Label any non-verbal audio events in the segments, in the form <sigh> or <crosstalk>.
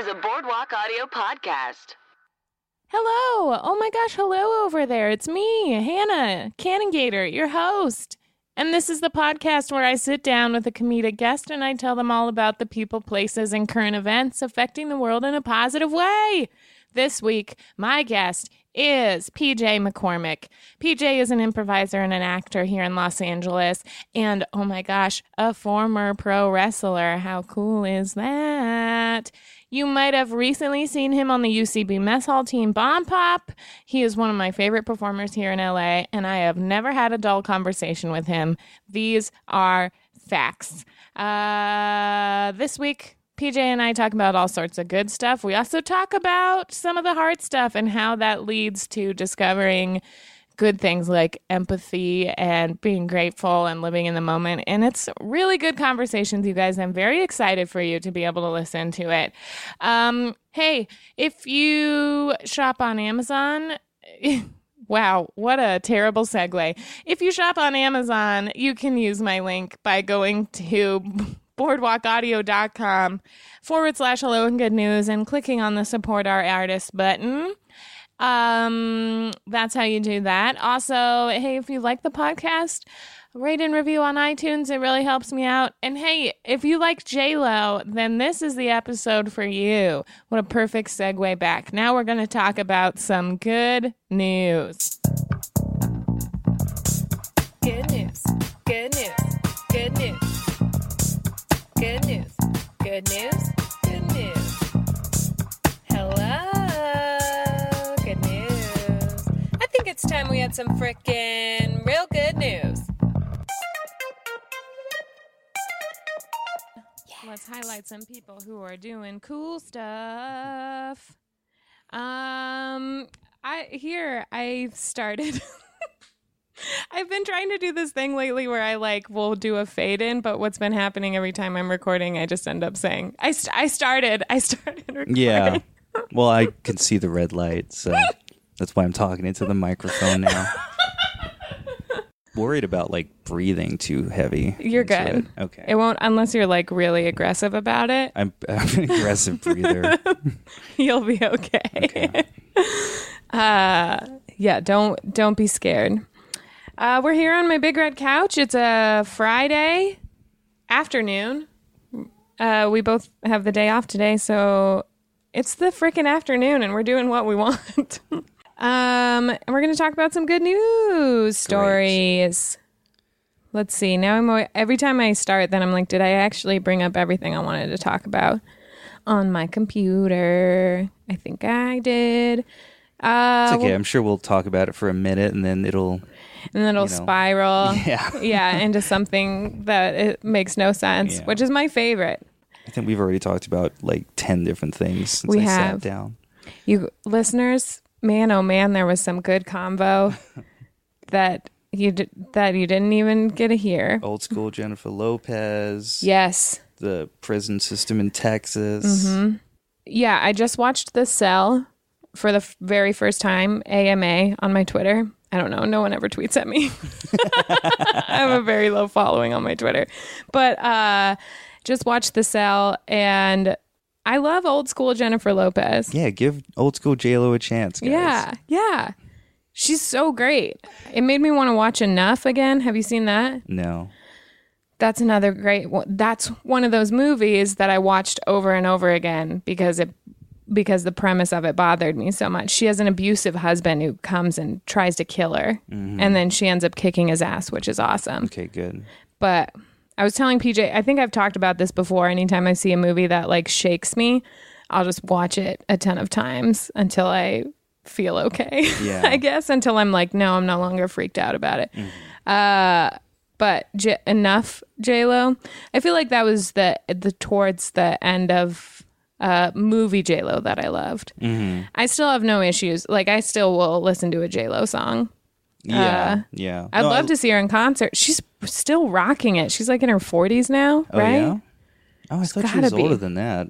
is a Boardwalk Audio podcast. Hello. Oh my gosh, hello over there. It's me, Hannah Canongator, your host. And this is the podcast where I sit down with a comedic guest and I tell them all about the people, places, and current events affecting the world in a positive way. This week, my guest is PJ McCormick. PJ is an improviser and an actor here in Los Angeles. And oh my gosh, a former pro wrestler. How cool is that? You might have recently seen him on the UCB mess hall team Bomb Pop. He is one of my favorite performers here in LA, and I have never had a dull conversation with him. These are facts. Uh, this week, PJ and I talk about all sorts of good stuff. We also talk about some of the hard stuff and how that leads to discovering good things like empathy and being grateful and living in the moment. And it's really good conversations, you guys. I'm very excited for you to be able to listen to it. Um, hey, if you shop on Amazon, <laughs> Wow, what a terrible segue. If you shop on Amazon, you can use my link by going to boardwalkaudio.com forward slash hello and good news and clicking on the support our artist button. Um, that's how you do that. Also, hey, if you like the podcast, rate and review on iTunes. It really helps me out. And hey, if you like J Lo, then this is the episode for you. What a perfect segue back. Now we're going to talk about some good news. Good news. Good news. Good news. Good news. Good news. Good news. We had some freaking real good news. Let's highlight some people who are doing cool stuff. Um, I here I've started. <laughs> I've been trying to do this thing lately where I like will do a fade in, but what's been happening every time I'm recording, I just end up saying I st- I started I started <laughs> recording. Yeah. Well, I can see the red light, so <laughs> that's why I'm talking into the microphone now. <laughs> Worried about like breathing too heavy. You're good. it. Okay. It won't unless you're like really aggressive about it. I'm, I'm an aggressive breather. <laughs> You'll be okay. Okay. <laughs> uh yeah, don't don't be scared. Uh we're here on my big red couch. It's a Friday afternoon. Uh we both have the day off today, so it's the freaking afternoon and we're doing what we want. Um and we're going to talk about some good news stories. Let's see. Now I'm every time I start then I'm like did I actually bring up everything I wanted to talk about on my computer? I think I did. Uh It's okay. I'm sure we'll talk about it for a minute, and then it'll. and then it'll you know. spiral <laughs> Yeah. yeah into something that it makes no sense Yeah. which is my favorite I think we've already talked about like ten different things since We I have. sat down. you listeners man oh man there was some good combo <laughs> that you d- that you didn't even get to hear Old school Jennifer Lopez. yes The prison system in Texas. Mm-hmm. yeah i just watched the cell for the f- very first time ama on my twitter i don't know no one ever tweets at me <laughs> i have a very low following on my twitter but uh just watched the cell and i love old school jennifer lopez Yeah, give old school J Lo a chance, guys. yeah yeah she's so great it made me want to watch enough again have you seen that No. that's another great one. That's one of those movies that I watched over and over again because it because the premise of it bothered me so much. She has an abusive husband who comes and tries to kill her, mm-hmm. and then she ends up kicking his ass, which is awesome. Okay, good. But I was telling PJ, I think I've talked about this before. Anytime I see a movie that like shakes me, I'll just watch it a ton of times until I feel okay. <laughs> Yeah. I guess until I'm like, no, I'm no longer freaked out about it. Uh, but J- enough J Lo. I feel like that was the the towards the end of uh movie J Lo that I loved. I still have no issues. Like I still will listen to a J Lo song. Yeah, yeah. I'd No, love I- to see her in concert. She's still rocking it. She's like in her 40s now, Oh, right? yeah? Oh, I thought she was be. older than that.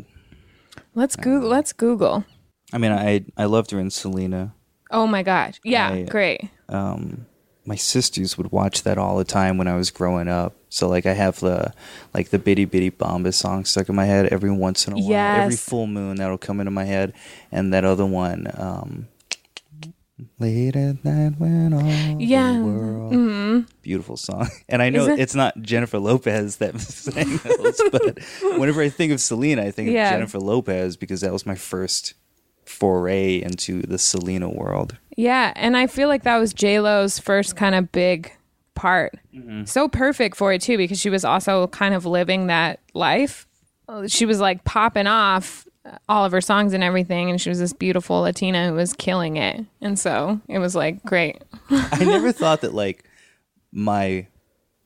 Let's Google. Let's Google. I mean, I I loved her in Selena. Oh my gosh. Yeah, I- great. Um, my sisters would watch that all the time when I was growing up. So like I have the like the Bidi Bidi bomba song stuck in my head every once in a while. Every full moon that'll come into my head, and that other one. Um, Late at night when all Yeah. the world. Beautiful song. <laughs> And I know it? it's not Jennifer Lopez that <laughs> sang those, but whenever I think of Selena, I think Yeah. of Jennifer Lopez because that was my first foray into the Selena world. Yeah, and I feel like that was J Lo's first kind of big part. So perfect for it too, because she was also kind of living that life. Uh, She was like popping off all of her songs and everything, and she was this beautiful Latina who was killing it. And so it was like great. <laughs> I never thought that like my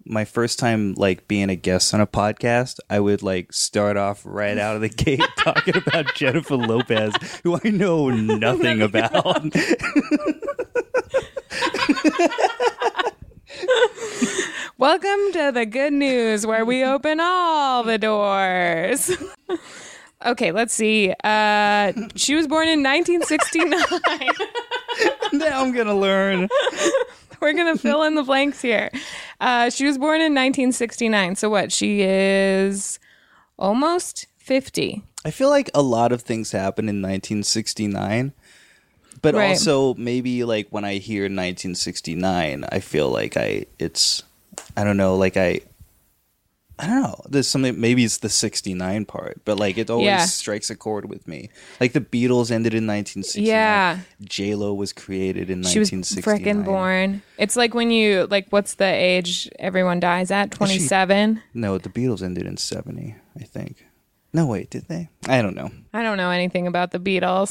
my first time like being a guest on a podcast, I would like start off right out of the gate <laughs> talking about Jennifer Lopez, who I know nothing about. <laughs> Welcome to the good news where we open all the doors. Okay, let's see. Uh, she was born in 1969. now I'm gonna learn. We're gonna fill in the blanks here. Uh, she was born in 1969. So what? She is almost 50. I feel like a lot of things happened in 1969, but Right. also maybe like when I hear 1969, I feel like I it's I don't know, like I I don't know. There's something maybe it's the 69 part, but like it always Yeah. strikes a chord with me. Like the Beatles ended in 1969. Yeah. J Lo was created in She was 1969. frickin' born. It's like when you like, what's the age everyone dies at? 27. No, the Beatles ended in 70, I think. No, wait, did they? I don't know. I don't know anything about the Beatles.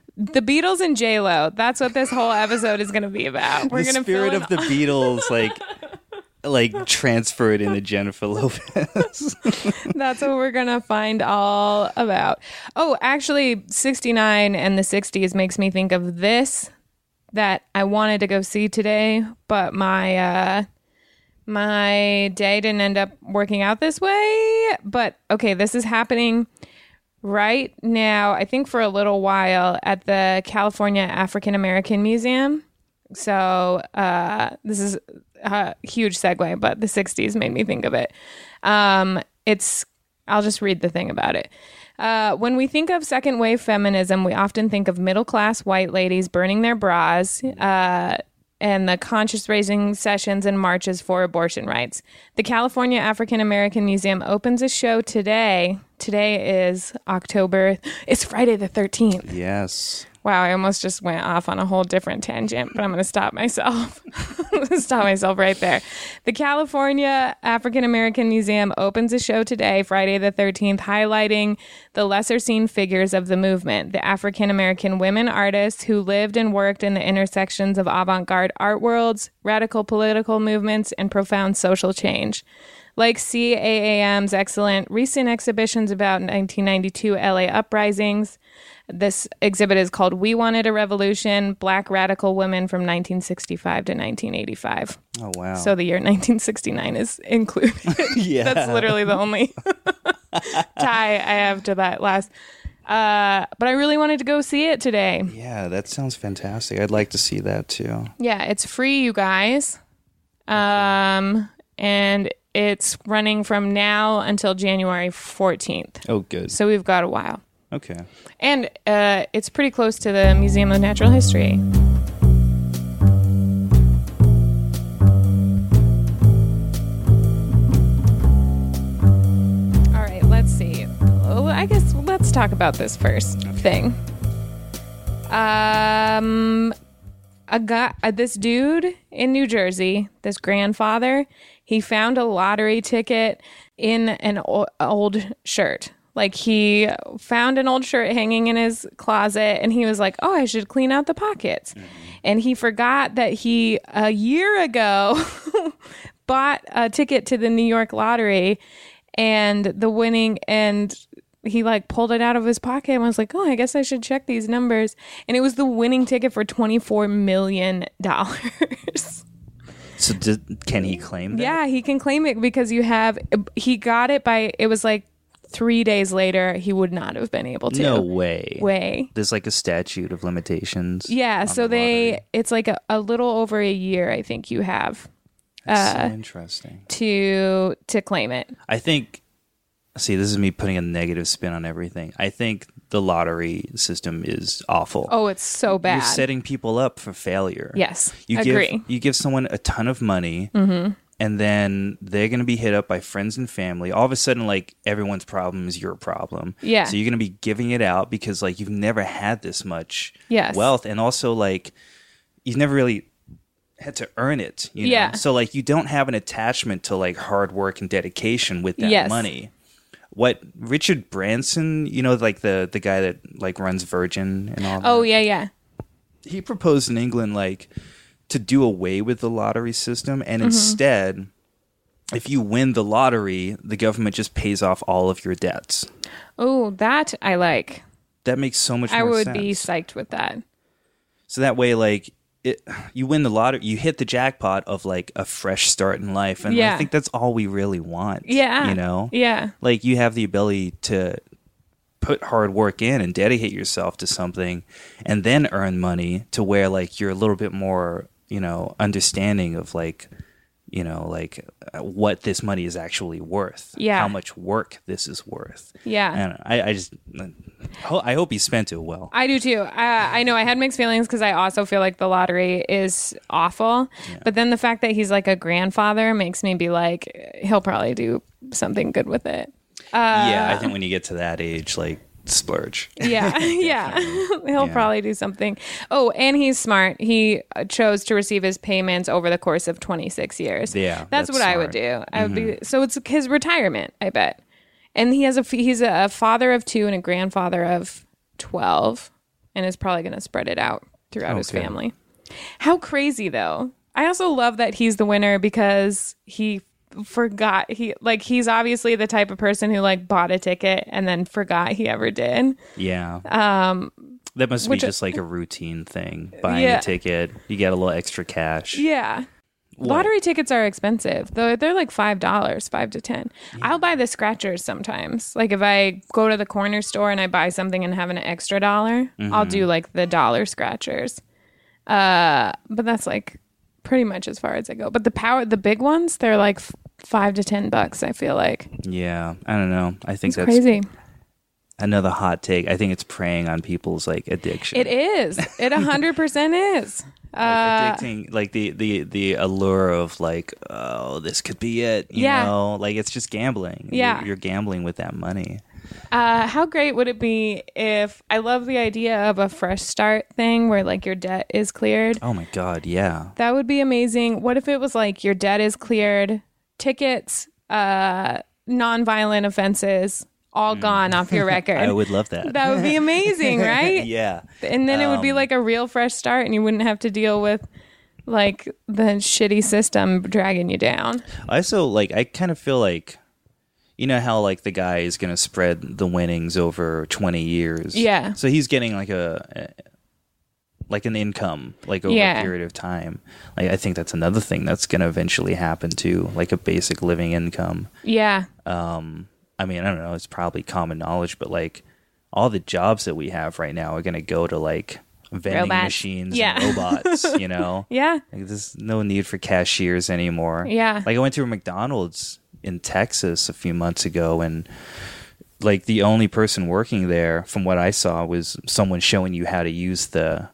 <laughs> the Beatles and J Lo. That's what this whole episode is going to be about. We're going to spirit of the Beatles, like, <laughs> like transferred into Jennifer Lopez. <laughs> That's what we're to find all about. Oh, actually, 69 and the 60s makes me think of this that I wanted to go see today, but my uh my day didn't end up working out this way. But okay, this is happening right now, I think for a little while at the California African American Museum. So uh, this is a huge segue, but the 60s made me think of it. Um, it's, I'll just read the thing about it. Uh, when we think of second wave feminism, we often think of middle class white ladies burning their bras uh, and the conscious raising sessions and marches for abortion rights. The California African American Museum opens a show today. Today is October, it's Friday the 13th. yes. Wow, I almost just went off on a whole different tangent, but I'm going to stop myself. <laughs> <laughs> stop myself right there. The California African American Museum opens a show today, Friday the 13th, highlighting the lesser seen figures of the movement, the African American women artists who lived and worked in the intersections of avant garde art worlds, radical political movements, and profound social change. Like CAAM's excellent recent exhibitions about 1992 LA uprisings, this exhibit is called We Wanted a Revolution Black Radical Women from 1965 to 1985. Oh wow. So the year 1969 is included. <laughs> <laughs> yeah. That's literally the only <laughs> tie I have to that last. Uh, but I really wanted to go see it today. Yeah, that sounds fantastic. I'd like to see that too. Yeah, it's free, you guys. Um, and it's running from now until January 14th. Oh, good. So we've got a while. Okay. And uh, it's pretty close to the Museum of Natural History. All right, let's see. Well, I guess let's talk about this first thing. Um, a guy, uh, this dude in New Jersey, this grandfather, he found a lottery ticket in an o- old shirt. Like he found an old shirt hanging in his closet and he was like, "Oh, I should clean out the pockets." Mm-hmm. And he forgot that he a year ago <laughs> bought a ticket to the New York lottery and the winning and he like pulled it out of his pocket and was like, "Oh, I guess I should check these numbers." And it was the winning ticket for 24 million dollars. <laughs> So did, can he claim that? Yeah, he can claim it because you have he got it by it was like three days later, he would not have been able to. No way. way. There's like a statute of limitations. Yeah, so the they it's like a, a little over a year I think you have That's uh, so interesting. to to claim it. I think. See, this is me putting a negative spin on everything. I think the lottery system is awful. Oh, it's so bad. You're setting people up for failure. yes, You agree. give you give someone a ton of money, mm-hmm. and then they're going to be hit up by friends and family. All of a sudden, like everyone's problem is your problem. Yeah. So you're going to be giving it out because like you've never had this much Yes. wealth, and also like you've never really had to earn it. You know? Yeah. So like you don't have an attachment to like hard work and dedication with that Yes. money. What Richard Branson, you know, like the the guy that like runs Virgin and all. That? Oh that? yeah, yeah. he proposed in England like to do away with the lottery system and Mm-hmm. instead if you win the lottery the government just pays off all of your debts Oh, that I like. that makes so much I would sense be psyched with that. so that way like it, you win the lottery you hit the jackpot of like a fresh start in life and Yeah. i think that's all we really want Yeah. you know Yeah. like you have the ability to put hard work in and dedicate yourself to something and then earn money to where like you're a little bit more you know understanding of like you know like uh, what this money is actually worth Yeah. how much work this is worth Yeah. and i, I just i hope he spent it well I do too. Uh, I know I had mixed feelings because I also feel like the lottery is awful. But then the fact that he's like a grandfather makes me be like, he'll probably do something good with it. yeah Uh, i think when you get to that age like splurge Yeah, <laughs> <laughs> yeah. He'll Yeah. probably do something. Oh, and he's smart. He uh, chose to receive his payments over the course of 26 years. Yeah, that's, that's what I would smart. Mm-hmm. do. I would be so it's his retirement, I bet. And he has a he's a father of two and a grandfather of 12 and is probably going to spread it out throughout his Okay. family. How crazy though. I also love that he's the winner because he forgot he like he's obviously the type of person who like bought a ticket and then forgot he ever did. yeah um that must be just like a routine thing <laughs> buying Yeah. a ticket you get a little extra cash Yeah. Lottery tickets are expensive. Though they're like five dollars, five to ten. I'll buy the scratchers sometimes. Like if I go to the corner store and I buy something and have an extra dollar, I'll Mm-hmm. do like the dollar scratchers. Uh, but that's like pretty much as far as I go. But the power, the big ones, they're like f- five to ten bucks. I feel like Yeah, I don't know. I think it's that's crazy. another hot take. I think it's preying on people's like addiction. It is. It a hundred percent is. <laughs> Like, Uh, addicting, like the the the allure of like, oh, this could be it. You Yeah. know, like it's just gambling. You're- Yeah. you're, gambling with that money. Uh, how great would it be if I love the idea of a fresh start thing where like your debt is cleared? Oh my god, yeah. That would be amazing. What if it was like your debt is cleared, tickets, uh, non-violent offenses, all gone off your <laughs> record? Mm. I would love that. that would be amazing, <laughs> right? yeah. And then it would be Um, like a real fresh start, and you wouldn't have to deal with like the shitty system dragging you down. I also like. I kind of feel like. You know how like the guy is going to spread the winnings over 20 years. Yeah. So he's getting like a, like an income like over Yeah. a period of time. Like I think that's another thing that's going to eventually happen too, like a basic living income. Yeah, Um I mean, I don't know, it's probably common knowledge, but like all the jobs that we have right now are going to go to like vending Robots. machines Yeah. and <laughs> robots, you know. yeah, Like, there's no need for cashiers anymore. Yeah. Like I went to a McDonald's in Texas a few months ago and like the only person working there from what I saw was someone showing you how to use the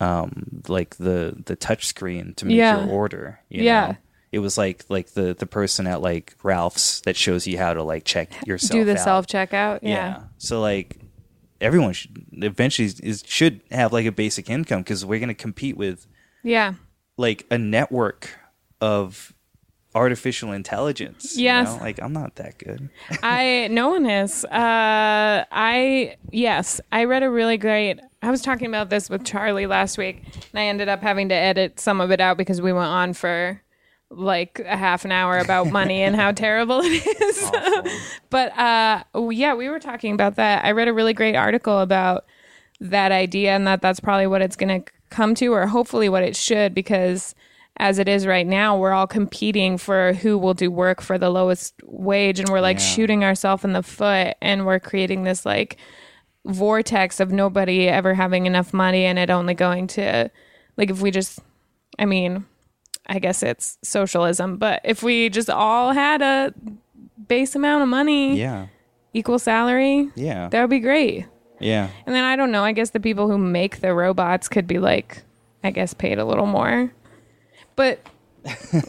um like the the touch screen to make Yeah. your order. You Yeah. Know? It was like like the the person at like Ralph's that shows you how to like check yourself. do the self checkout. Yeah. Yeah. So like everyone should eventually is should have like a basic income because we're gonna compete with yeah, like a network of artificial intelligence. you Yes. know? Like I'm not that good. <laughs> I no one is. Uh, I yes, I read a really great. I was talking about this with Charlie last week, and I ended up having to edit some of it out because we went on for like a half an hour about money and how <laughs> terrible it is. <laughs> but uh, yeah, we were talking about that. I read a really great article about that idea and that that's probably what it's going to come to, or hopefully what it should, because as it is right now, we're all competing for who will do work for the lowest wage and we're like Yeah. shooting ourselves in the foot and we're creating this like vortex of nobody ever having enough money and it only going to like if we just I mean, I guess it's socialism, but if we just all had a base amount of money, Yeah. equal salary, Yeah. that would be great. Yeah. And then I don't know, I guess the people who make the robots could be like I guess paid a little more. But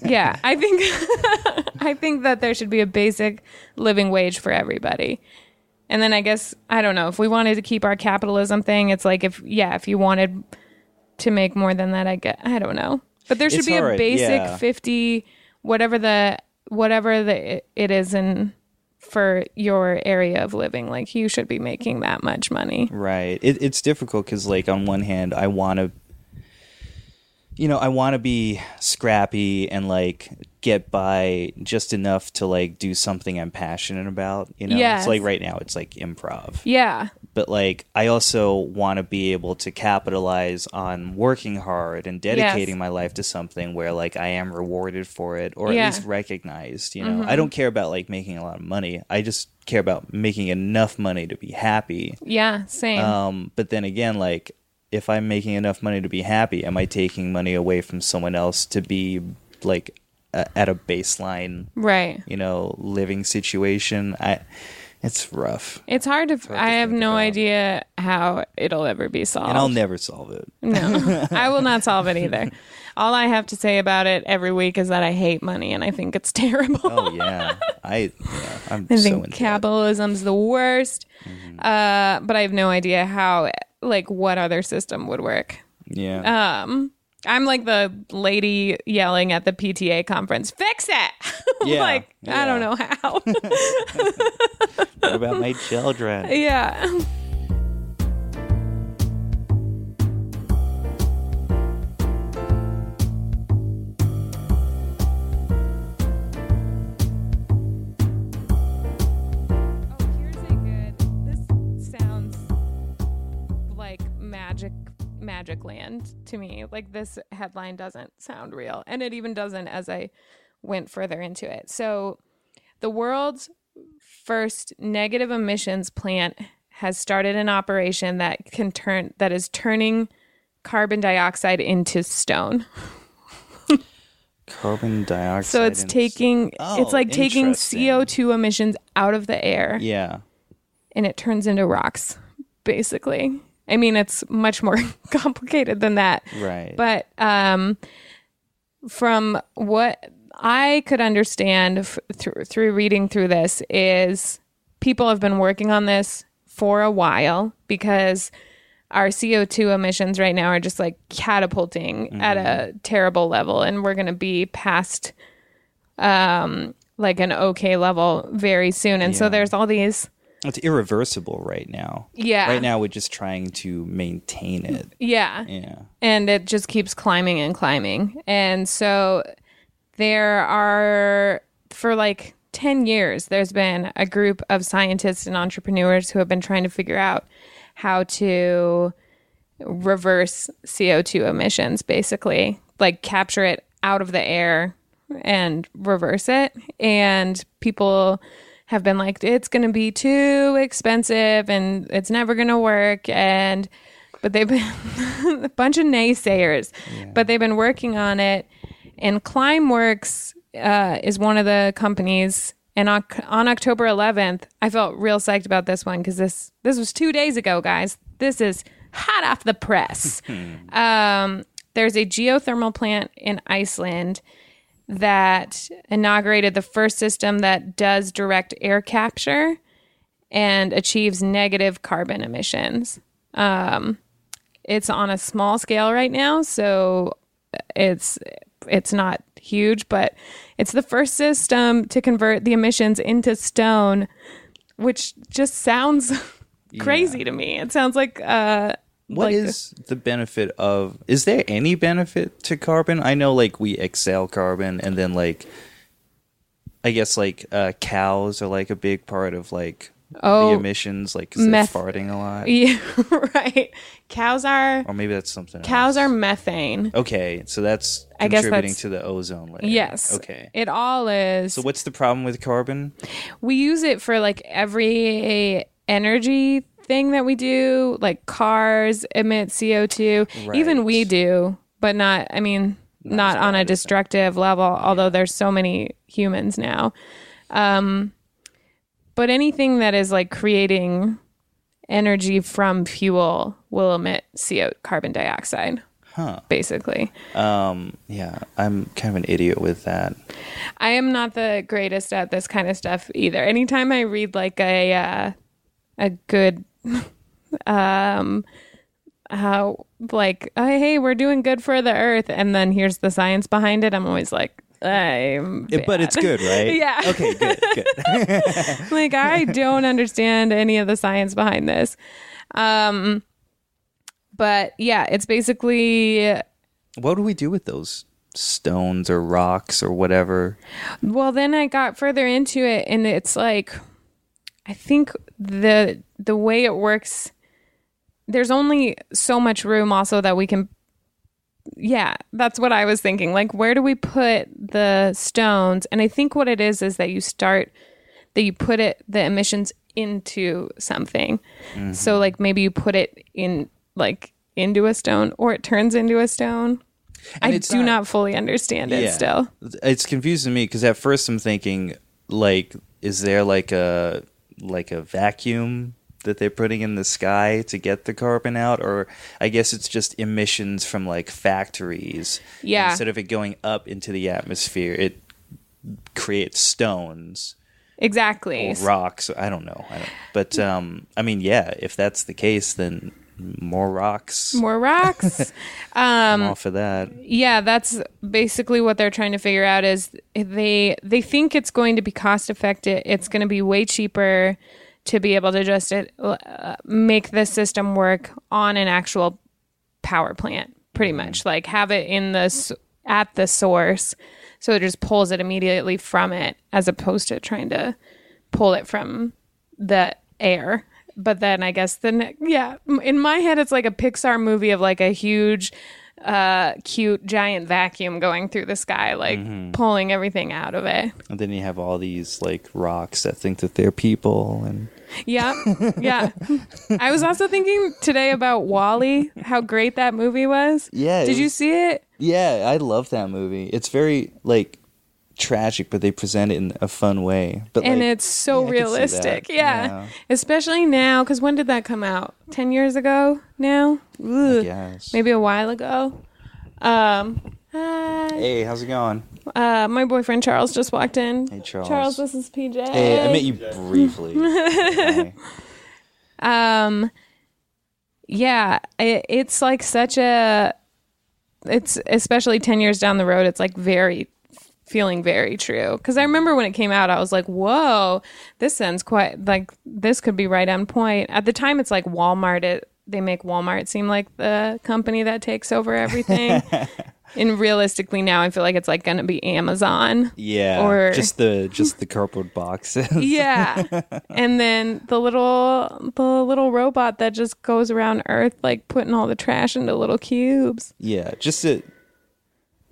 yeah, I think <laughs> I think that there should be a basic living wage for everybody. And then I guess I don't know if we wanted to keep our capitalism thing. It's like if yeah, if you wanted to make more than that, I get I don't know. But there should It's be a basic yeah. fifty, whatever the whatever the it is in for your area of living. Like you should be making that much money. Right. It, it's difficult because, like, on one hand, I want to, you know, I want to be scrappy and like get by just enough to like do something I'm passionate about. You know, Yes. it's like right now it's like improv, Yeah, but like I also want to be able to capitalize on working hard and dedicating Yes. my life to something where like I am rewarded for it or Yeah. at least recognized. You know, I don't care about like making a lot of money. I just care about making enough money to be happy. yeah, same. Um, but then again, like if I'm making enough money to be happy, am I taking money away from someone else to be like a, at a baseline, right. you know, living situation? I, it's rough, It's hard to. hard to I have no about. idea how it'll ever be solved. and I'll never solve it. no, <laughs> I will not solve it either. <laughs> All I have to say about it every week is that I hate money and I think it's <laughs> terrible. Oh yeah, I yeah, I'm I so think that. capitalism's the worst. Mm-hmm. Uh, but I have no idea how, like, what other system would work. Yeah, Um, I'm like the lady yelling at the PTA conference, "Fix it!" <laughs> Yeah, like I don't know how. <laughs> what about my children? <laughs> yeah. Magic land to me. Like this headline doesn't sound real, and it even doesn't as I went further into it. So, the world's first negative emissions plant has started an operation that can turn that is turning carbon dioxide into stone. Carbon dioxide. So it's taking Oh, it's like taking. CO2 emissions out of the air Yeah, and it turns into rocks basically. I mean it's much more <laughs> complicated than that. right. But um, from what I could understand f- through through reading through this is people have been working on this for a while because our CO2 emissions right now are just like catapulting at a terrible level and we're going to be past um like an okay level very soon and so there's all these it's irreversible right now. yeah Right now, we're just trying to maintain it. yeah Yeah. and it just keeps climbing and climbing. And so there are, for like 10 years, there's been a group of scientists and entrepreneurs who have been trying to figure out how to reverse CO2 emissions, basically, like capture it out of the air and reverse it. And people have been like, it's going to be too expensive and it's never going to work. And, but they've been <laughs> a bunch of naysayers, but they've been working on it. And Climeworks uh, is one of the companies. And on, on October 11th, I felt real psyched about this one because this this was two days ago, guys. This is hot off the press. <laughs> um, there's a geothermal plant in Iceland that inaugurated the first system that does direct air capture and achieves negative carbon emissions. Um, it's on a small scale right now, so it's it's not huge, but it's the first system to convert the emissions into stone, which just sounds <laughs> crazy to me. It sounds like uh What like is the benefit of? Is there any benefit to carbon? I know, like we exhale carbon, and then like, I guess like uh, cows are like a big part of like Oh. the emissions, like 'cause Meth- they're farting a lot, Yeah, <laughs> right. Cows are or maybe that's something. cows else. are methane. okay. So that's I contributing that's- to the ozone layer. Yes. Okay. It all is. So what's the problem with carbon? we use it for like every energy thing that we do like cars emit co2 even we do but not i mean not, on a destructive level although there's so many humans now um but anything that is like creating energy from fuel will emit co carbon dioxide Huh. basically Um. Yeah. I'm kind of an idiot with that. I am not the greatest at this kind of stuff either. Anytime I read like a uh, a good <laughs> um how like oh, hey we're doing good for the earth and then here's the science behind it I'm always like I'm It- but it's good, right? <laughs> Yeah. Okay. Good. Good. <laughs> like I don't understand any of the science behind this. Um but yeah, it's basically what do we do with those stones or rocks or whatever? Well, then I got further into it, and it's like, I think the the way it works, there's only so much room, also that we can. Yeah, that's what I was thinking. Like, where do we put the stones? And I think what it is is that you start that you put it the emissions into something. Mm-hmm. So, like, maybe you put it in like into a stone, or it turns into a stone. I do not- not fully understand it still. It's confusing me because at first I'm thinking like, is there like a like a vacuum that they're putting in the sky to get the carbon out, or I guess it's just emissions from like factories. Yeah. Instead of it going up into the atmosphere, it creates stones Exactly. or rocks. I don't know. I don't, but um, I mean, yeah, if that's the case, then more rocks. More rocks. <laughs> I'm all for that. yeah, that's basically what they're trying to figure out is they they think it's going to be cost effective. It's going to be way cheaper to be able to just uh, make the system work on an actual power plant, pretty much. Like have it in the at the source, so it just pulls it immediately from it, as opposed to trying to pull it from the air. But then I guess the ne- yeah, in my head it's like a Pixar movie of like a huge, uh, cute giant vacuum going through the sky, like pulling everything out of it. And then you have all these like rocks that think that they're people and Yeah, yeah. I was also thinking today about WALL-E, how great that movie was. Yeah, Did you see it? Yeah, I love that movie. It's very like tragic, but they present it in a fun way. But and like, it's so yeah, I could see realistic. Yeah. Yeah. Especially now, because when did that come out? 10 years ago now? Yes. Maybe a while ago. Um, hi. Hey, how's it going? Uh, my boyfriend Charles just walked in. Hey, Charles. Charles, this is PJ. Hey, I met you briefly. <laughs> Um yeah it, it's like such a it's especially 10 years down the road it's like very feeling very true. Because i remember when it came out i was like whoa this sounds quite like this could be right on point. At the time it's like walmart it they make walmart seem like the company that takes over everything. <laughs> And realistically now i feel like it's like gonna be amazon Yeah, Or- just the just the cardboard boxes. <laughs> yeah. <laughs> And then the little the little robot that just goes around earth like putting all the trash into little cubes. Yeah, just to,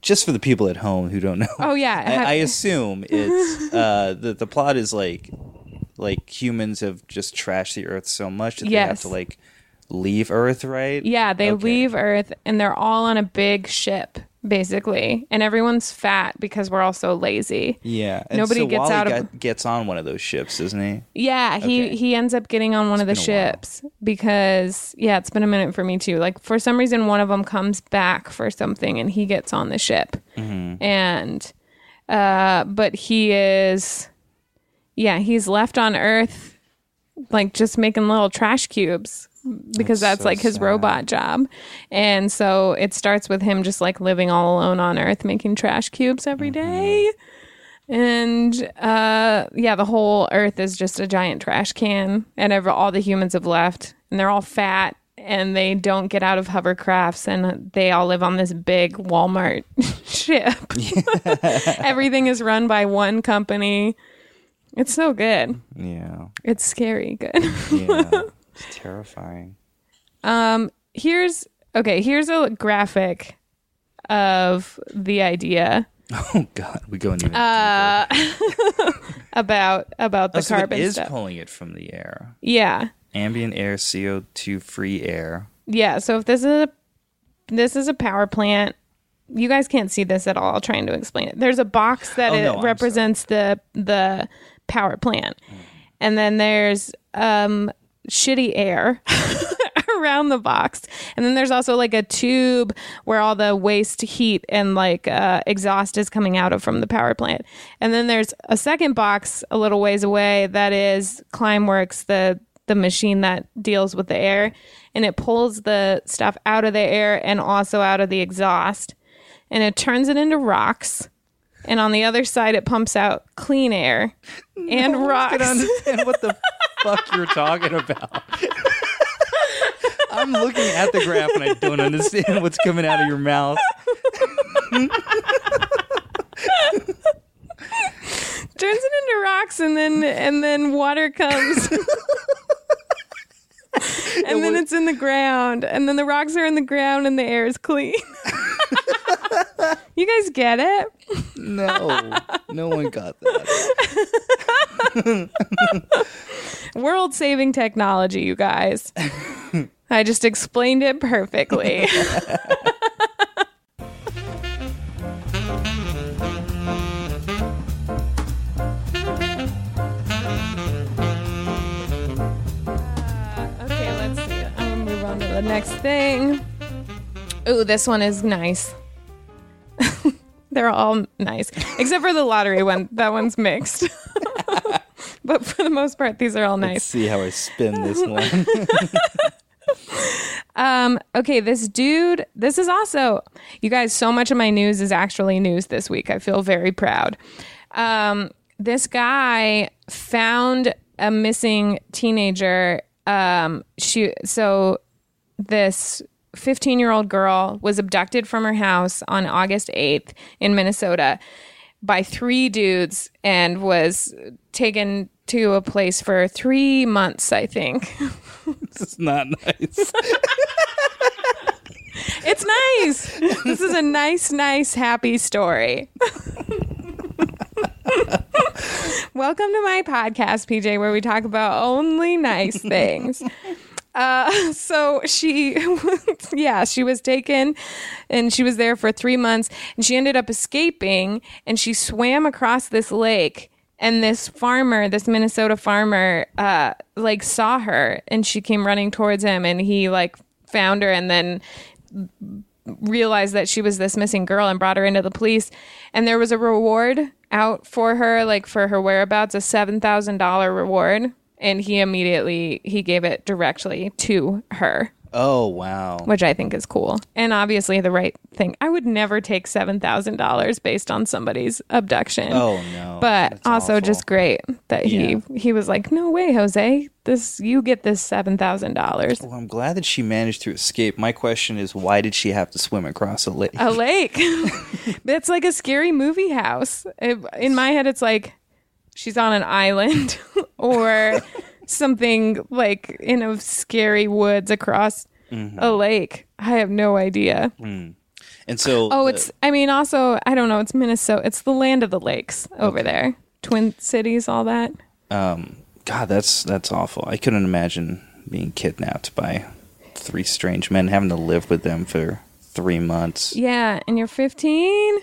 just for the people at home who don't know. oh yeah <laughs> I, I <laughs> assume it's uh, <laughs> the the plot is like like humans have just trashed the earth so much that they have to like leave Earth, right? yeah they Okay. leave earth and they're all on a big ship basically and everyone's fat because we're all so lazy Yeah. And Nobody so gets WALL-E out of- got- gets on one of those ships, doesn't he? Yeah, he Okay. he ends up getting on one of the ships because yeah, it's been a minute for me too. Like for some reason, one of them comes back for something, and he gets on the ship, Mm-hmm. and uh, but he is, yeah, he's left on Earth, like just making little trash cubes because That's that's, so like his sad. robot job, and so it starts with him just like living all alone on Earth, making trash cubes every Mm-hmm. day and uh yeah the whole earth is just a giant trash can and ever all the humans have left and they're all fat and they don't get out of hovercrafts and they all live on this big walmart <laughs> ship <laughs> everything is run by one company It's so good. Yeah. It's scary good. Yeah. <laughs> it's terrifying. Um, here's okay. Here's a graphic of the idea <laughs> Oh God, we going even uh, <laughs> about about the. Oh, so carbon it is stuff. pulling it from the air. yeah, Ambient air, CO two free air. yeah. So if this is a this is a power plant, you guys can't see this at all. Trying to explain it. There's a box that Oh, it no, represents the the power plant, and then there's um shitty air. <laughs> around the box. And then there's also like a tube where all the waste heat and like uh, exhaust is coming out of from the power plant. And then there's a second box a little ways away that is climeworks the the machine that deals with the air. And it pulls the stuff out of the air and also out of the exhaust. And it turns it into rocks. And on the other side it pumps out clean air <laughs> and I rocks don't understand what the <laughs> fuck you're talking about. I'm looking at the graph and I don't understand what's coming out of your mouth. turns it into rocks and then and then water comes <laughs> and then it's in the ground and then the rocks are in the ground and the air is clean <laughs> you guys get it No, no one got that. <laughs> world saving technology you guys. <laughs> I just explained it perfectly. <laughs> Uh, okay let's see. I'm gonna move on to the next thing. Ooh, this one is nice. <laughs> They're all nice except for the lottery one. That one's mixed <laughs> but for the most part these are all Let's nice see how I spin this <laughs> one. Um, okay, this dude, this is also, you guys, so much of my news is actually news this week. I feel very proud. Um, this guy found a missing teenager. Um, she, so this 15 year old girl was abducted from her house on August 8th in Minnesota by three dudes and was taken to a place for three months, I think. <laughs> this is not nice. It's nice. this is a nice, nice, happy story. <laughs> Welcome to my podcast, PJ, where we talk about only nice things. Uh, <laughs> so she, <laughs> yeah, she was taken and she was there for three months and she ended up escaping and she swam across this lake. And this farmer, this Minnesota farmer, uh, like saw her and she came running towards him and he like found her and then realized that she was this missing girl and brought her into the police and there was a reward out for her like for her whereabouts a $7000 reward and he immediately he gave it directly to her Oh wow. which i think is cool and obviously the right thing i would never take $7000 based on somebody's abduction Oh no. but That's also awful. just great that Yeah. he he was like no way jose this you get this $7000 Well, I'm glad that she managed to escape. My question is, why did she have to swim across a lake? a lake. <laughs> <laughs> That's like a scary movie house. It- in my head, it's like she's on an island <laughs> or something like in a scary woods across a lake. I have no idea. and so, Oh, the- it's, I mean, also, I don't know. It's Minnesota. It's the land of the lakes over there. Twin Cities, all that. um, God, that's that's awful. I couldn't imagine being kidnapped by three strange men, having to live with them for three months. Yeah. And you're 15?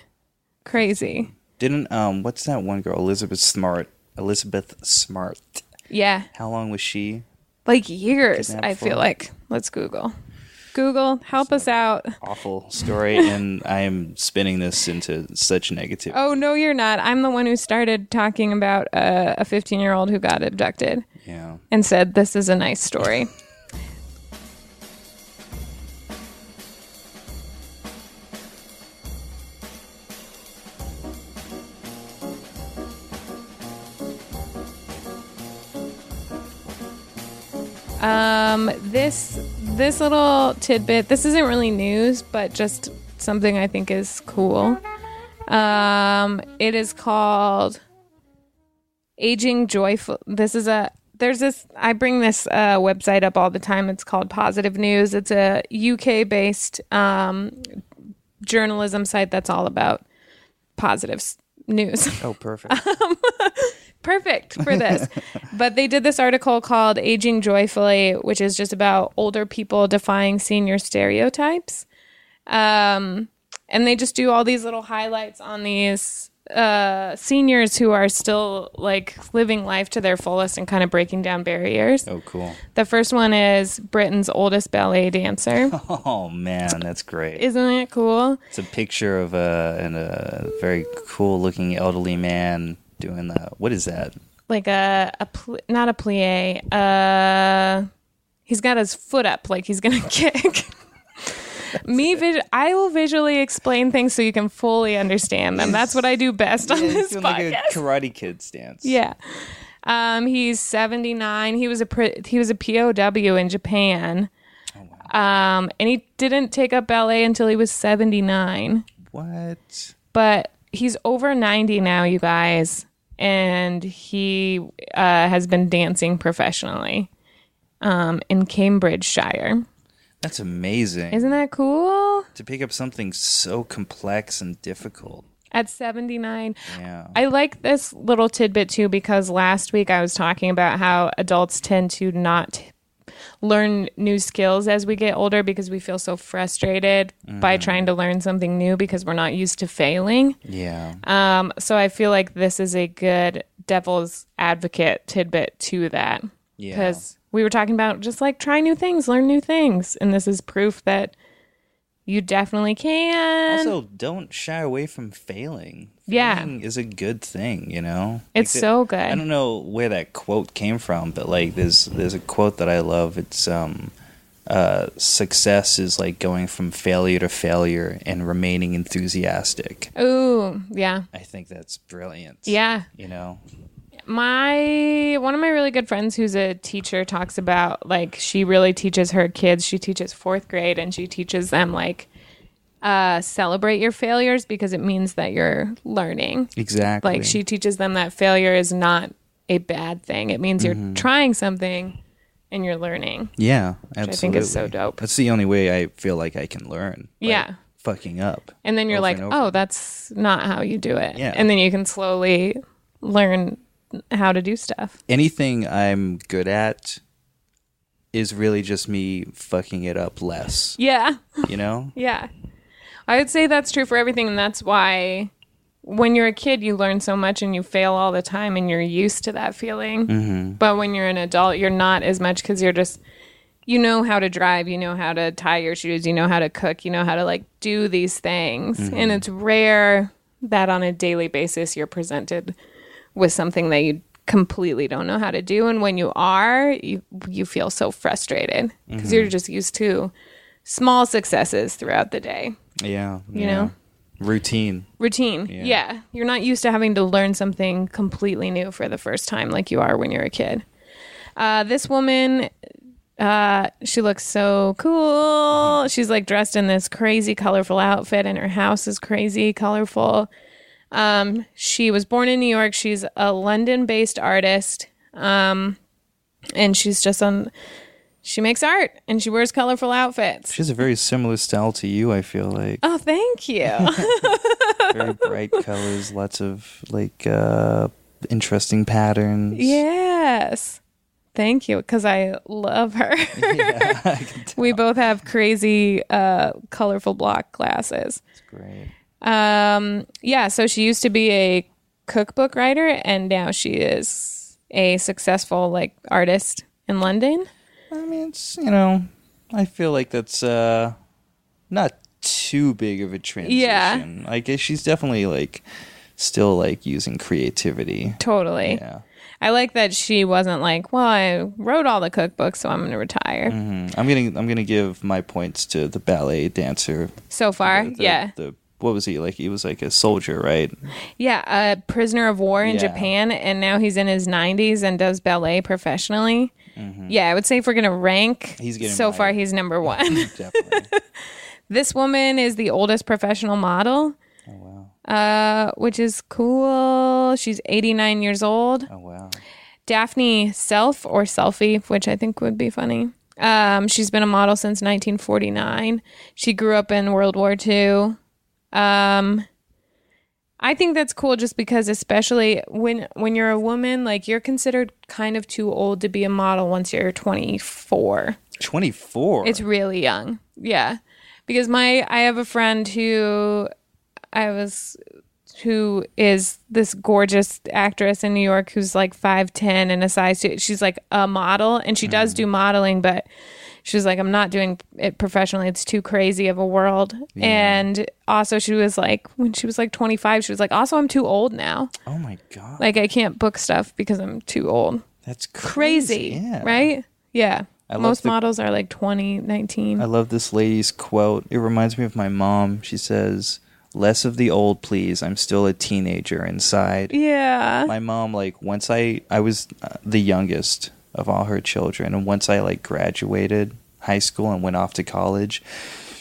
Crazy. Didn't um, what's that one girl, Elizabeth Smart? Elizabeth Smart. Yeah. How long was she? Like years, I feel like. Let's Google. Google, help us out. Awful story, and I am spinning this into such negativity. Oh no, you're not. I'm the one who started talking about uh, a 15 year old who got abducted Yeah. and said this is a nice story. <laughs> Um, this this little tidbit. This isn't really news, but just something I think is cool. Um, it is called Aging Joyful. This is a there's this I bring this uh, website up all the time. It's called Positive News. It's a UK based um, journalism site that's all about positive news. Oh, perfect. <laughs> Perfect for this. <laughs> but they did this article called Aging Joyfully, which is just about older people defying senior stereotypes. Um, and they just do all these little highlights on these uh, seniors who are still like living life to their fullest and kind of breaking down barriers. oh, cool. The first one is Britain's oldest ballet dancer. <laughs> Oh man, that's great. Isn't it cool? It's a picture of a and a very cool looking elderly man doing the what is that? Like a, a pl- not a plie. Uh, he's got his foot up like he's gonna <laughs> kick. Me, vis- I will visually explain things so you can fully understand them. That's what I do best on this doing podcast. like a Karate Kid stance. Yeah. Um, he's 79. He was a pri- he was a POW in Japan. Um, and he didn't take up ballet until he was 79. What? But he's over 90 now, you guys, and he uh, has been dancing professionally um, in Cambridgeshire. That's amazing. Isn't that cool? to pick up something so complex and difficult. At 79. Yeah. I like this little tidbit too because last week I was talking about how adults tend to not learn new skills as we get older because we feel so frustrated by trying to learn something new because we're not used to failing. yeah. Um, so I feel like this is a good devil's advocate tidbit to that. Yeah. Because we were talking about just like try new things, learn new things. And this is proof that you definitely can. also, don't shy away from failing. Yeah. Is a good thing, you know. It's Like, so good. I don't know where that quote came from, but like there's there's a quote that I love. It's um uh success is like going from failure to failure and remaining enthusiastic. Ooh, yeah. I think that's brilliant. Yeah. You know. my one of my really good friends who's a teacher talks about like she really teaches her kids she teaches fourth grade and she teaches them like uh celebrate your failures because it means that you're learning Exactly. like she teaches them that failure is not a bad thing it means Mm-hmm. you're trying something and you're learning Yeah, I think is so dope. That's the only way I feel like I can learn. like, Yeah. Fucking up. and then you're like oh that's not how you do it Yeah. and then you can slowly learn how to do stuff anything I'm good at is really just me fucking it up less. yeah You know? <laughs> Yeah. I would say that's true for everything. And that's why when you're a kid, you learn so much and you fail all the time and you're used to that feeling. Mm-hmm. But when you're an adult, you're not as much because you're just, you know how to drive, you know how to tie your shoes, you know how to cook, you know how to like do these things. Mm-hmm. And it's rare that on a daily basis you're presented with something that you completely don't know how to do and when you are you you feel so frustrated because mm-hmm. you're just used to small successes throughout the day Yeah. You yeah. know? Routine. routine yeah. you're not used to having to learn something completely new for the first time like you are when you're a kid uh, this woman uh, she looks so cool she's like dressed in this crazy colorful outfit and her house is crazy colorful um, she was born in new york she's a london based artist um, and she's just on she makes art and she wears colorful outfits She has a very similar style to you, I feel like. oh thank you <laughs> Very <laughs> bright colors, lots of like uh interesting patterns. Yes. Thank you, because I love her. <laughs> Yeah, I we both have crazy, uh, colorful block glasses. It's great. Um, yeah, so she used to be a cookbook writer, and now she is a successful like artist in London. I mean, it's you know, I feel like that's uh not too big of a transition. Yeah. I guess she's definitely like still like using creativity. Totally. Yeah. I like that she wasn't like, well, I wrote all the cookbooks, so I'm going to retire. Mm, I'm gonna I'm gonna give my points to the ballet dancer. So far, The- the- yeah. The what was he like? He was like a soldier, right? Yeah, a prisoner of war in Yeah. Japan, and now he's in his 90s and does ballet professionally. Yeah, I would say if we're going to rank, Mm-hmm. He's getting so my- far he's number one. <laughs> <laughs> This woman is the oldest professional model. oh wow. uh, which is cool. She's 89 years old. Oh wow. Daphne Selfe or Selfie, which I think would be funny. Um, she's been a model since 1949. She grew up in World War II. Um, I think that's cool just because especially when when you're a woman, like you're considered kind of too old to be a model once you're 24. Twenty four. It's really young. Yeah. Because my I have a friend who I was who is this gorgeous actress in New York who's like 5'10 and a size 2. She's like a model and she does hmm. do modeling but she's like I'm not doing it professionally. It's too crazy of a world. And also she was like when she was like 25 she was like also I'm too old now. oh my god. Like I can't book stuff because I'm too old. That's Crazy, crazy. Yeah. right? Yeah. I Most the- models are like 20, 19. I love this lady's quote. It reminds me of my mom. She says, "Less of the old, please. I'm still a teenager inside." yeah. my mom like once i i was uh, the youngest of all her children. And once i like graduated high school and went off to college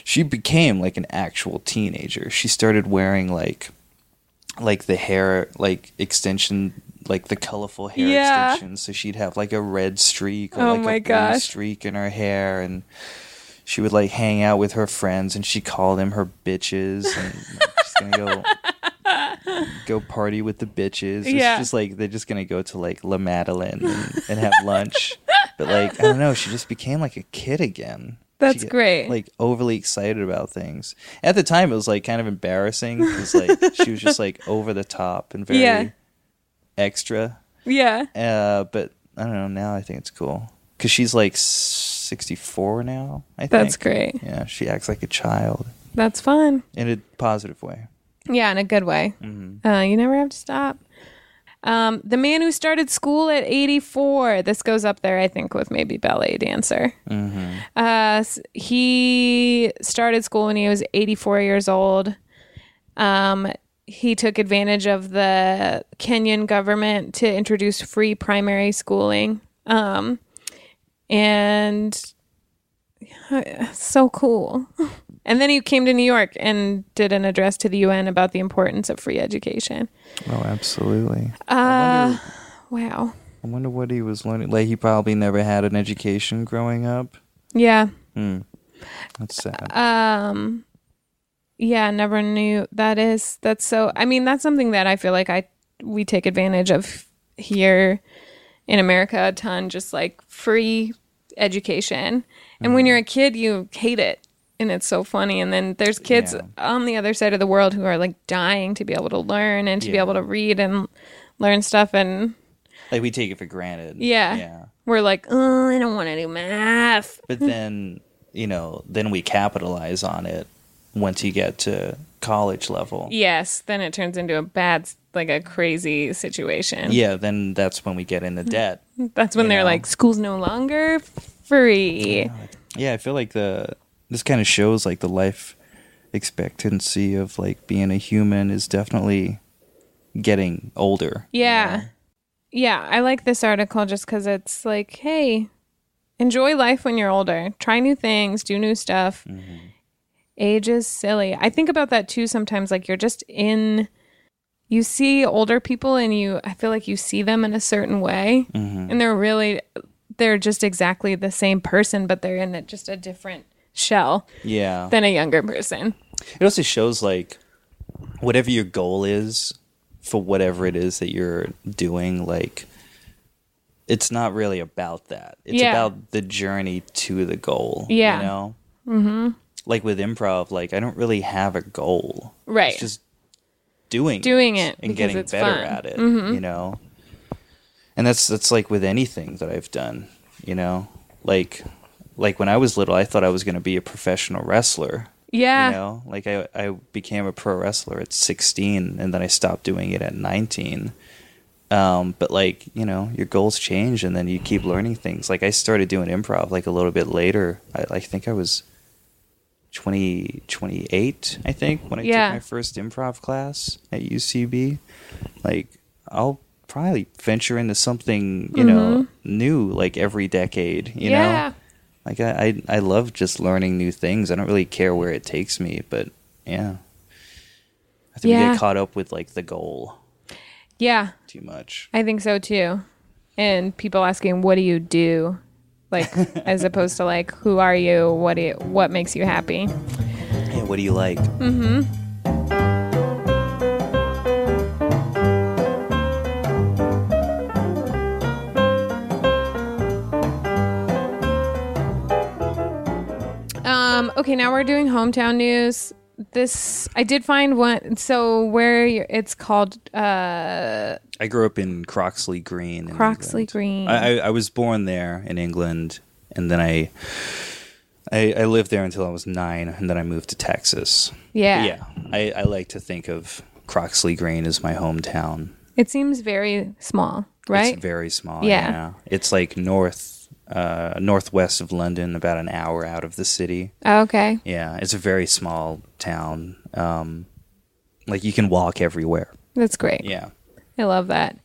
she became like an actual teenager. She started wearing like like the hair like extension like the colorful hair Yeah. extensions so she'd have like a red streak or Oh like my a blue gosh. streak in her hair. And she would like hang out with her friends and she called them her bitches. And like, she's gonna go <laughs> go party with the bitches. It's Yeah. just like they're just gonna go to like La Madeleine and, and have lunch. But like I don't know, she just became like a kid again. That's great. Like overly excited about things. At the time, it was like kind of embarrassing because like she was just like over the top and very Yeah. extra. Yeah. Uh, but I don't know. Now I think it's cool because she's like sixty four now. I think That's great. Yeah, she acts like a child That's fun. in a positive way. Yeah, in a good way. Mm-hmm. Uh, you never have to stop. Um, the man who started school at 84. This goes up there, I think, with maybe ballet dancer. Mm-hmm. Uh, he started school when he was 84 years old. Um, he took advantage of the Kenyan government to introduce free primary schooling. Um, and uh, so cool. <laughs> And then he came to New York and did an address to the UN about the importance of free education. Oh, absolutely. Uh, wow. I wonder what he was learning. Like he probably never had an education growing up. Yeah. Hmm. That's sad. Um yeah, never knew that is that's so I mean that's something that I feel like I we take advantage of here in America a ton just like free education. And when you're a kid you hate it and it's so funny and then there's kids Yeah. on the other side of the world who are like dying to be able to learn and to be able to read and learn stuff and like we take it for granted. yeah. Yeah. We're like, "Oh, I don't want to do math." <laughs> But then, you know, then we capitalize on it once you get to college level. Yes, then it turns into a bad, like a crazy situation. Yeah, then that's when we get into <laughs> debt. That's when they're know. like, school's no longer free. Yeah, I feel like the this kind of shows like the life expectancy of like being a human is definitely getting older. you Yeah. know? Yeah, I like this article just because it's like, hey, enjoy life when you're older. Try new things, do new stuff. Mm-hmm. Age is silly. I think about that too sometimes. Like, you're just in, you see older people and you, I feel like you see them in a certain way. Mm-hmm. And they're really, they're just exactly the same person, but they're in a, just a different shell Yeah. than a younger person. It also shows like whatever your goal is for whatever it is that you're doing, like it's not really about that. It's Yeah. about the journey to the goal. Yeah. You know? Mm-hmm. Like with improv, like I don't really have a goal. Right. It's just doing Doing it and because getting it's better fun. Mm-hmm. at it. You know? And that's that's like with anything that I've done, you know? Like like when I was little I thought I was gonna be a professional wrestler. Yeah. You know, like I, I became a pro wrestler at 16 and then I stopped doing it at 19. Um, but like, you know, your goals change and then you keep learning things. Like I started doing improv like a little bit later. I, I think I was 20, 28, I think, when I Yeah. took my first improv class at UCB. Like, I'll probably venture into something, you know, new like every decade, you know? Mm-hmm. yeah. Like I, I I love just learning new things. I don't really care where it takes me, but yeah. I think we get caught up with like the goal Yeah, too much. I think so too. And people asking, "What do you do?" Like <laughs> as opposed to like, "Who are you? What do you, what makes you happy?" Yeah, what do you like? Um, okay, now we're doing hometown news. This I did find one. So where you're, it's called uh, I grew up in Croxley Green. in Croxley England. Green. I, I, I was born there in England, and then I, I I lived there until I was nine, and then I moved to Texas. yeah, Yeah, I, I like to think of Croxley Green as my hometown. It seems very small, right? It's very small. Yeah. Yeah, it's like north, uh, northwest of London, about an hour out of the city. Oh, okay. Yeah, it's a very small town. Um, like you can walk everywhere. That's great. Yeah. I love that.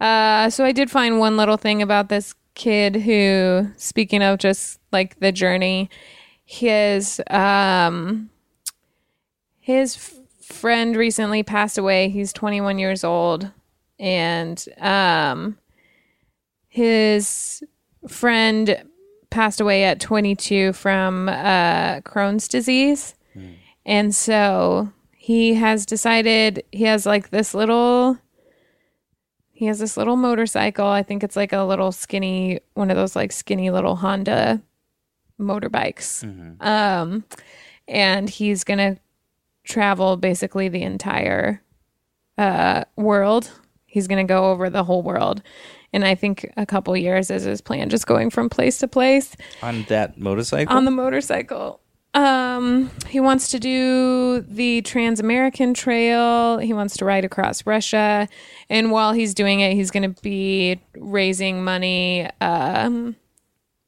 Uh, so I did find one little thing about this kid who, speaking of just like the journey, his um, his friend recently passed away. He's 21 years old, and um, his friend passed away at 22 from uh, Crohn's disease, and so he has decided he has like this little he has this little motorcycle. I think it's like a little skinny, one of those like skinny little Honda motorbikes. Um, and he's gonna travel basically the entire uh, world. He's gonna go over the whole world, and I think a couple years is his plan, just going from place to place On that motorcycle. on the motorcycle. Um, he wants to do the Trans American Trail. He wants to ride across Russia, and while he's doing it, he's going to be raising money, um,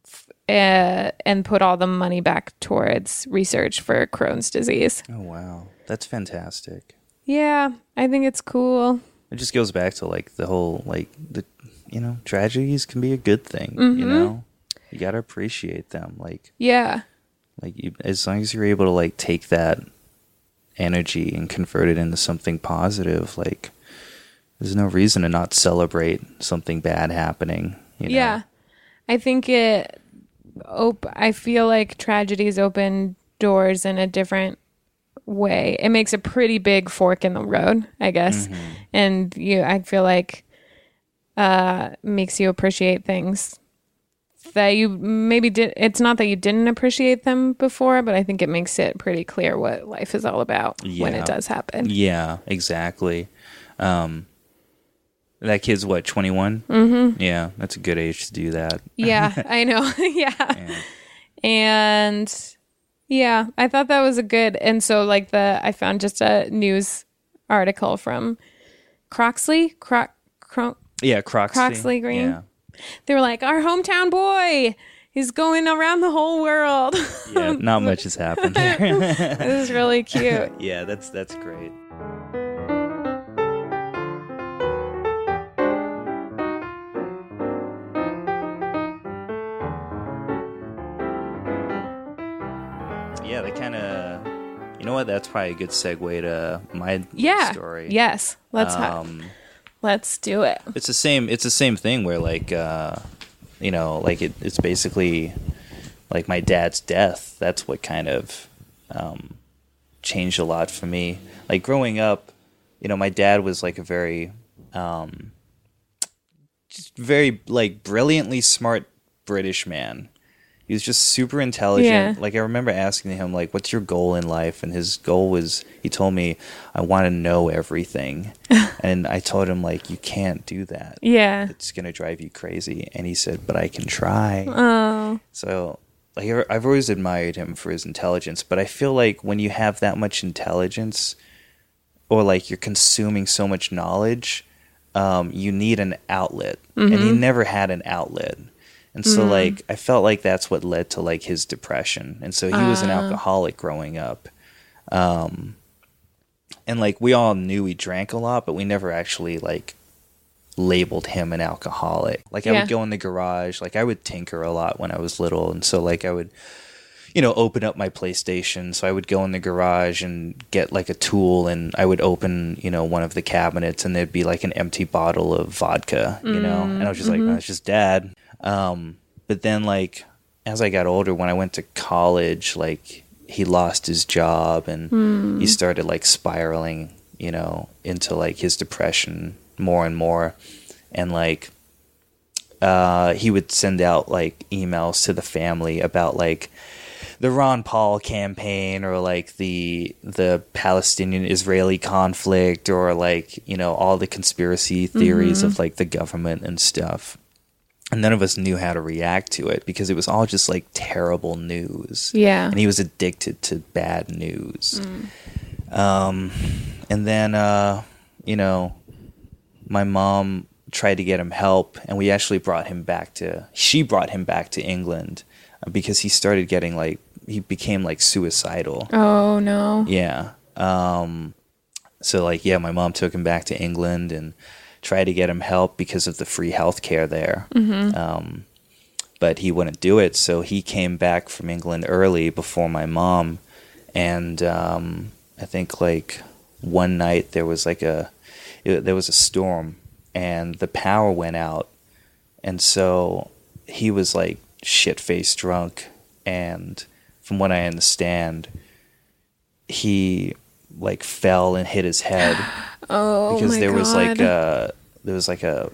f- uh, and put all the money back towards research for Crohn's disease. oh wow, that's fantastic. Yeah, I think it's cool. It just goes back to like the whole like the you know tragedies can be a good thing. Mm-hmm. You know, you gotta appreciate them. Like Yeah, like you, as long as you're able to like take that energy and convert it into something positive, like there's no reason to not celebrate something bad happening. You know? Yeah. I think it op- I feel like tragedies open doors in a different way. It makes a pretty big fork in the road, I guess. And you I feel like uh makes you appreciate things that you maybe did it's not that you didn't appreciate them before, but I think it makes it pretty clear what life is all about when it does happen. Yeah, exactly. Um, that kid's what, 21? Mm-hmm. Yeah, that's a good age to do that. Yeah, <laughs> I know. <laughs> yeah. And yeah, I thought that was a good and so like the I found just a news article from Croxley, Cro- Cro- Yeah, Croxley. Croxley Green. Yeah. they were like our hometown boy. He's going around the whole world. <laughs> yeah, not much has happened <laughs> this is really cute. <laughs> yeah, that's that's great. Yeah, they kind of. You know what? That's probably a good segue to my Yeah. story. Yes. Let's Um, let's do it. it's the same it's the same thing where like uh you know like it, it's basically like my dad's death. That's what kind of um changed a lot for me. Like growing up you know my dad was like a very um just very like brilliantly smart british man he was just super intelligent. Yeah. like i remember asking him like what's your goal in life? And his goal was he told me i want to know everything. <laughs> And i told him like you can't do that. Yeah. it's gonna drive you crazy. And he said but i can try. Oh. so like i've always admired him for his intelligence but i feel like when you have that much intelligence or like you're consuming so much knowledge um, you need an outlet. And he never had an outlet and so like i felt like that's what led to like his depression and so he was an alcoholic growing up um, and like we all knew he drank a lot but we never actually like labeled him an alcoholic like i Yeah. would go in the garage like i would tinker a lot when i was little and so like i would you know, open up my PlayStation. So I would go in the garage and get like a tool and I would open, you know, one of the cabinets and there'd be like an empty bottle of vodka, you know? And I was just like, oh, it's just dad. Um, but then like as I got older, when I went to college, like he lost his job and he started like spiraling, you know, into like his depression more and more. And like uh, he would send out like emails to the family about like the Ron Paul campaign or like the the Palestinian Israeli conflict or like you know all the conspiracy theories of like the government and stuff. And none of us knew how to react to it because it was all just like terrible news. Yeah. And he was addicted to bad news. Um, and then, uh, you know, my mom tried to get him help, and we actually brought him back to. She brought him back to England uh, because he started getting like he became like suicidal. Oh no. Yeah. Um, so like yeah, my mom took him back to England and tried to get him help because of the free health care there. Um, but he wouldn't do it, so he came back from England early before my mom, and um, I think like one night there was like a it, there was a storm and the power went out, and so he was like shit faced drunk, and from what I understand, he like fell and hit his head <gasps> <laughs> Oh because my there was like a there was like a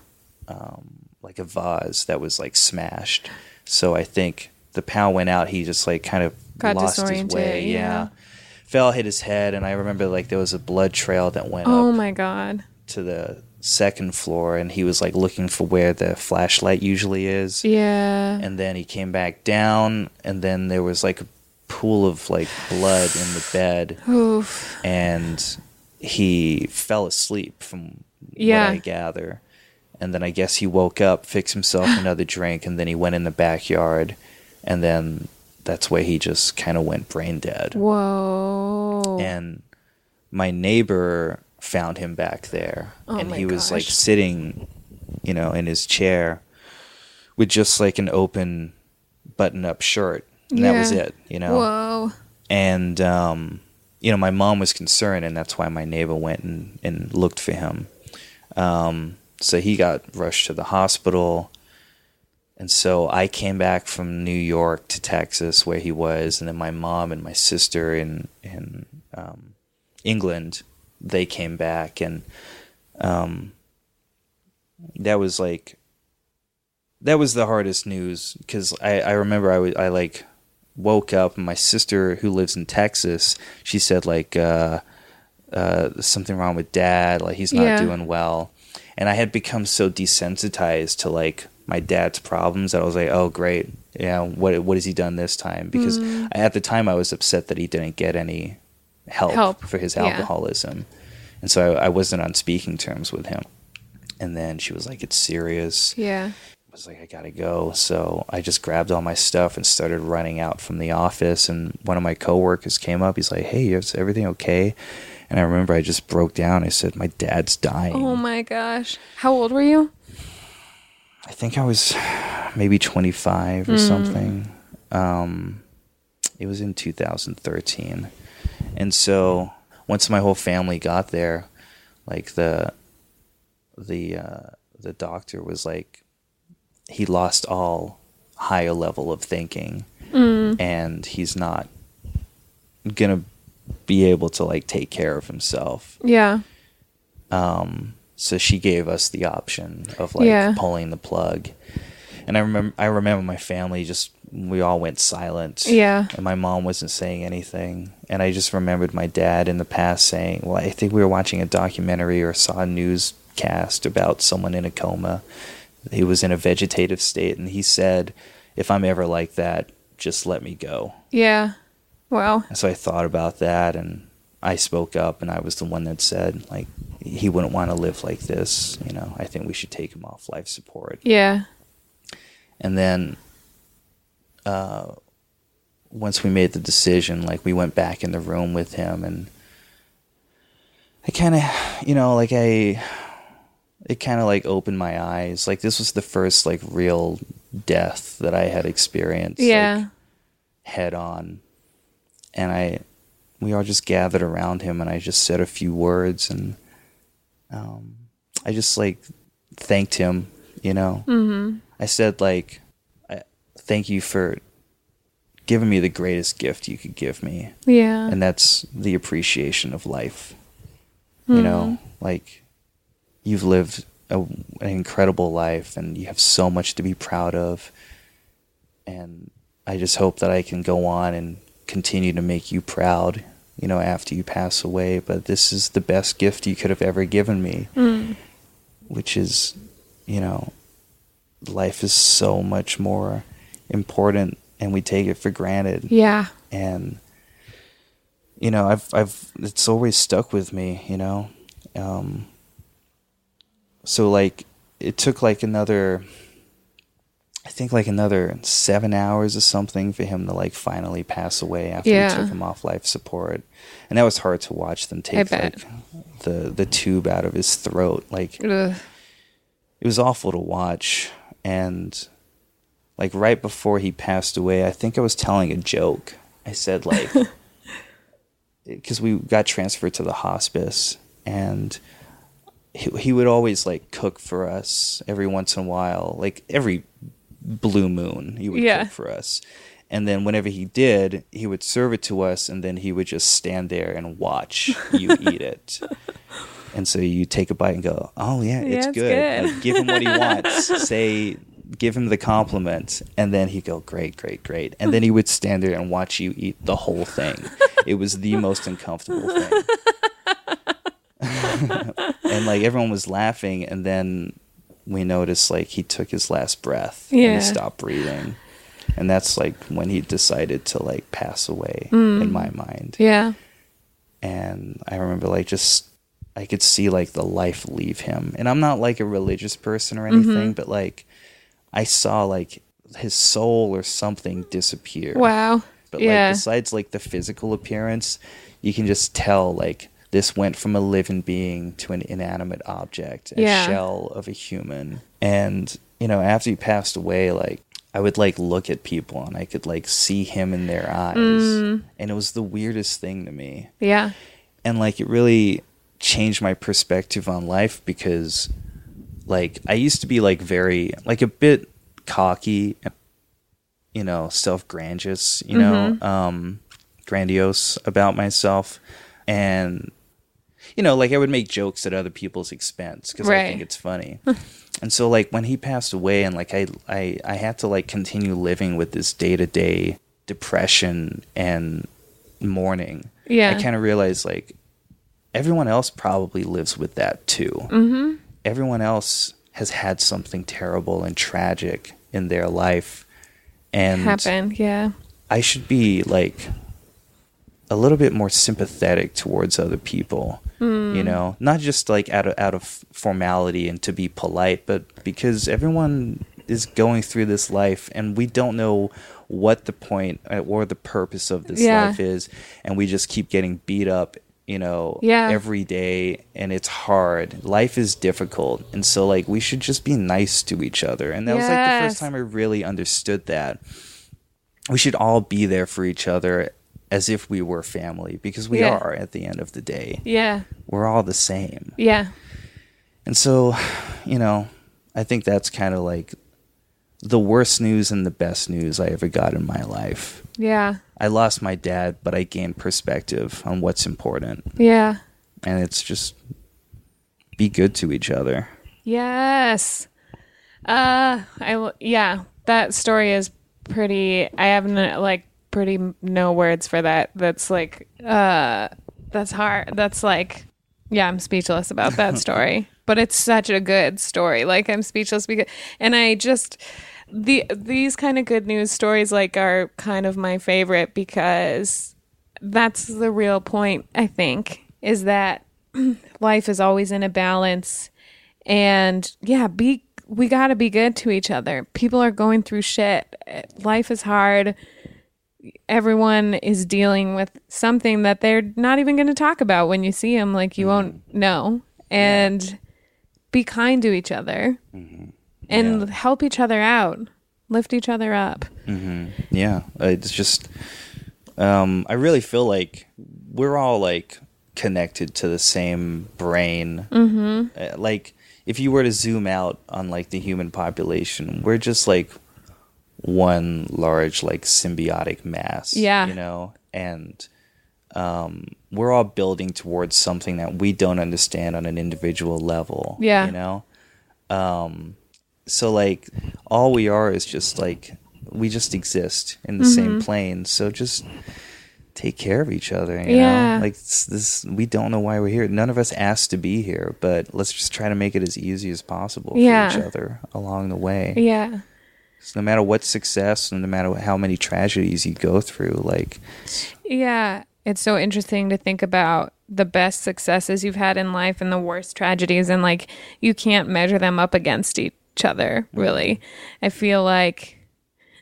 um, like a vase that was like smashed. So I think the power went out. He just like kind of Got lost his way. yeah. fell, hit his head, and I remember like there was a blood trail that went Oh my god. to the second floor, and he was like looking for where the flashlight usually is. Yeah. And then he came back down, and then there was like a pool of like blood in the bed Oof. and he fell asleep from Yeah. what I gather. And then I guess he woke up, fixed himself <sighs> another drink, and then he went in the backyard, and then that's where he just kind of went brain dead. Whoa. And my neighbor found him back there, Oh and he was like sitting, you know, in his chair with just like an open button-up shirt, and that was it, you know Whoa. and um, you know my mom was concerned and that's why my neighbor went and, and looked for him. Um, so he got rushed to the hospital. And so i came back from new york to texas where he was and then my mom and my sister in in um, england they came back. And um, that was like that was the hardest news because I, I remember I was I like woke up and my sister who lives in Texas she said like uh, uh, something wrong with dad like he's not Yeah. doing well and I had become so desensitized to like my dad's problems that I was like oh great yeah what what has he done this time because Mm. at the time I was upset that he didn't get any help, Help. for his Yeah. alcoholism and so I, I wasn't on speaking terms with him and then she was like it's serious Yeah. Was like, I gotta go. So I just grabbed all my stuff and started running out from the office. And one of my coworkers came up. He's like, Hey, is everything okay? And I remember I just broke down. I said, My dad's dying. Oh my gosh. How old were you? I think I was maybe 25 or something. Um, it was in 2013. And so once my whole family got there, like the the uh, the doctor was like, he lost all higher level of thinking, and he's not gonna be able to like take care of himself. Yeah. Um, so she gave us the option of like Yeah. pulling the plug. And I remember I remember my family just we all went silent. Yeah. And my mom wasn't saying anything. And I just remembered my dad in the past saying, Well, I think we were watching a documentary or saw a newscast about someone in a coma. He was in a vegetative state and he said, If I'm ever like that, just let me go. Yeah. Wow. And so I thought about that and I spoke up and I was the one that said, like, he wouldn't want to live like this. You know, I think we should take him off life support. Yeah. And then, uh, once we made the decision, like, we went back in the room with him and I kind of, you know, like, I, it kind of like opened my eyes. Like, this was the first, like, real death that I had experienced. Like, Yeah. head on. And I, we all just gathered around him, and I just said a few words, and um, I just like thanked him, you know. Mm-hmm. I said like, I, "Thank you for giving me the greatest gift you could give me," Yeah. and that's the appreciation of life. You know, like you've lived a, an incredible life, and you have so much to be proud of. And I just hope that I can go on and continue to make you proud, you know, after you pass away. But this is the best gift you could have ever given me, which is, you know, life is so much more important, and we take it for granted yeah. and you know i've i've it's always stuck with me you know um so like it took like another i think like another seven hours or something for him to like finally pass away after Yeah. we took him off life support. And that was hard to watch them take like the the tube out of his throat. Like Ugh. it was awful to watch. And like right before he passed away i think i was telling a joke. I said like <laughs> because we got transferred to the hospice. And he, he would always like cook for us every once in a while like every blue moon he would Yeah. cook for us. And then whenever he did he would serve it to us and then he would just stand there and watch you <laughs> eat it. And so you take a bite and go oh yeah it's, Yeah, it's good, good. Like, give him what he <laughs> wants. Say give him the compliment. And then he'd go great great great. And then he would stand there and watch you eat the whole thing. It was the most uncomfortable thing <laughs> and like everyone was laughing and then we noticed like he took his last breath and he stopped breathing and that's like when he decided to like pass away in mm. my mind Yeah. and I remember like just I could see like the life leave him. And I'm not like a religious person or anything, mm-hmm. but like I saw like his soul or something disappear. Wow. But yeah. like besides like the physical appearance, you can just tell like this went from a living being to an inanimate object, a Yeah. shell of a human. And you know, after he passed away, like I would like look at people and I could like see him in their eyes. Mm. And it was the weirdest thing to me yeah. and like it really changed my perspective on life because like I used to be like very like a bit cocky you know self-grandiose you know um grandiose about myself and you know like I would make jokes at other people's expense because I think it's funny <laughs> and so like when he passed away and like I I I had to like continue living with this day-to-day depression and mourning Yeah. I kind of realized like everyone else probably lives with that too. Mm-hmm. Everyone else has had something terrible and tragic in their life, and Happen. Yeah. I should be like a little bit more sympathetic towards other people. You know, not just like out of out of formality and to be polite, but because everyone is going through this life, and we don't know what the point uh, or the purpose of this Yeah. life is, and we just keep getting beat up. You know, Yeah. every day, and it's hard. Life is difficult, and so like we should just be nice to each other. And that was like the first time I really understood that we should all be there for each other as if we were family because we Yeah. are at the end of the day. Yeah. We're all the same. Yeah. And so, you know, I think that's kind of like the worst news and the best news I ever got in my life. Yeah. I lost my dad, but I gained perspective on what's important. Yeah. And it's just be good to each other. Yes. Uh, I yeah, that story is pretty. I haven't like pretty no words for that. That's like uh, that's hard. That's like yeah, I'm speechless about that <laughs> story. but it's such a good story. Like I'm speechless because, and I just the these kind of good news stories like are kind of my favorite because that's the real point. I think is that <clears throat> life is always in a balance and yeah be we got to be good to each other people are going through shit life is hard everyone is dealing with something that they're not even going to talk about when you see them like you won't know. And be kind to each other. And help each other out. Lift each other up. Yeah, it's just um, I really feel like we're all like connected to the same brain. Mm-hmm. like if you were to zoom out on like the human population, we're just like one large like symbiotic mass. Yeah. you know, and um, we're all building towards something that we don't understand on an individual level. Yeah. you know. Um, so like all we are is just like we just exist in the Mm-hmm. same plane. So just take care of each other. You Yeah. know, like this. We don't know why we're here. None of us asked to be here, but let's just try to make it as easy as possible Yeah. for each other along the way. Yeah. So no matter what success, and no matter how many tragedies you go through, like Yeah. It's so interesting to think about the best successes you've had in life and the worst tragedies and like you can't measure them up against each other, really. I feel like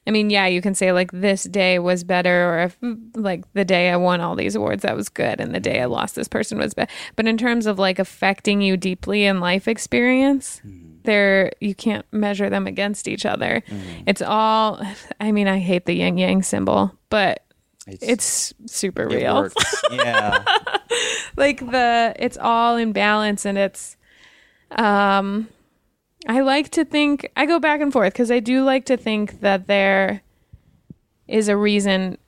I mean, yeah, you can say like this day was better or if like the day I won all these awards that was good and the day I lost this person was bad. But in terms of like affecting you deeply in life experience, hmm. They're you can't measure them against each other. It's all I mean, I hate the yin yang symbol, but it's super it real. works. yeah, <laughs> like the it's all in balance and it's um I like to think I go back and forth cuz I do like to think that there is a reason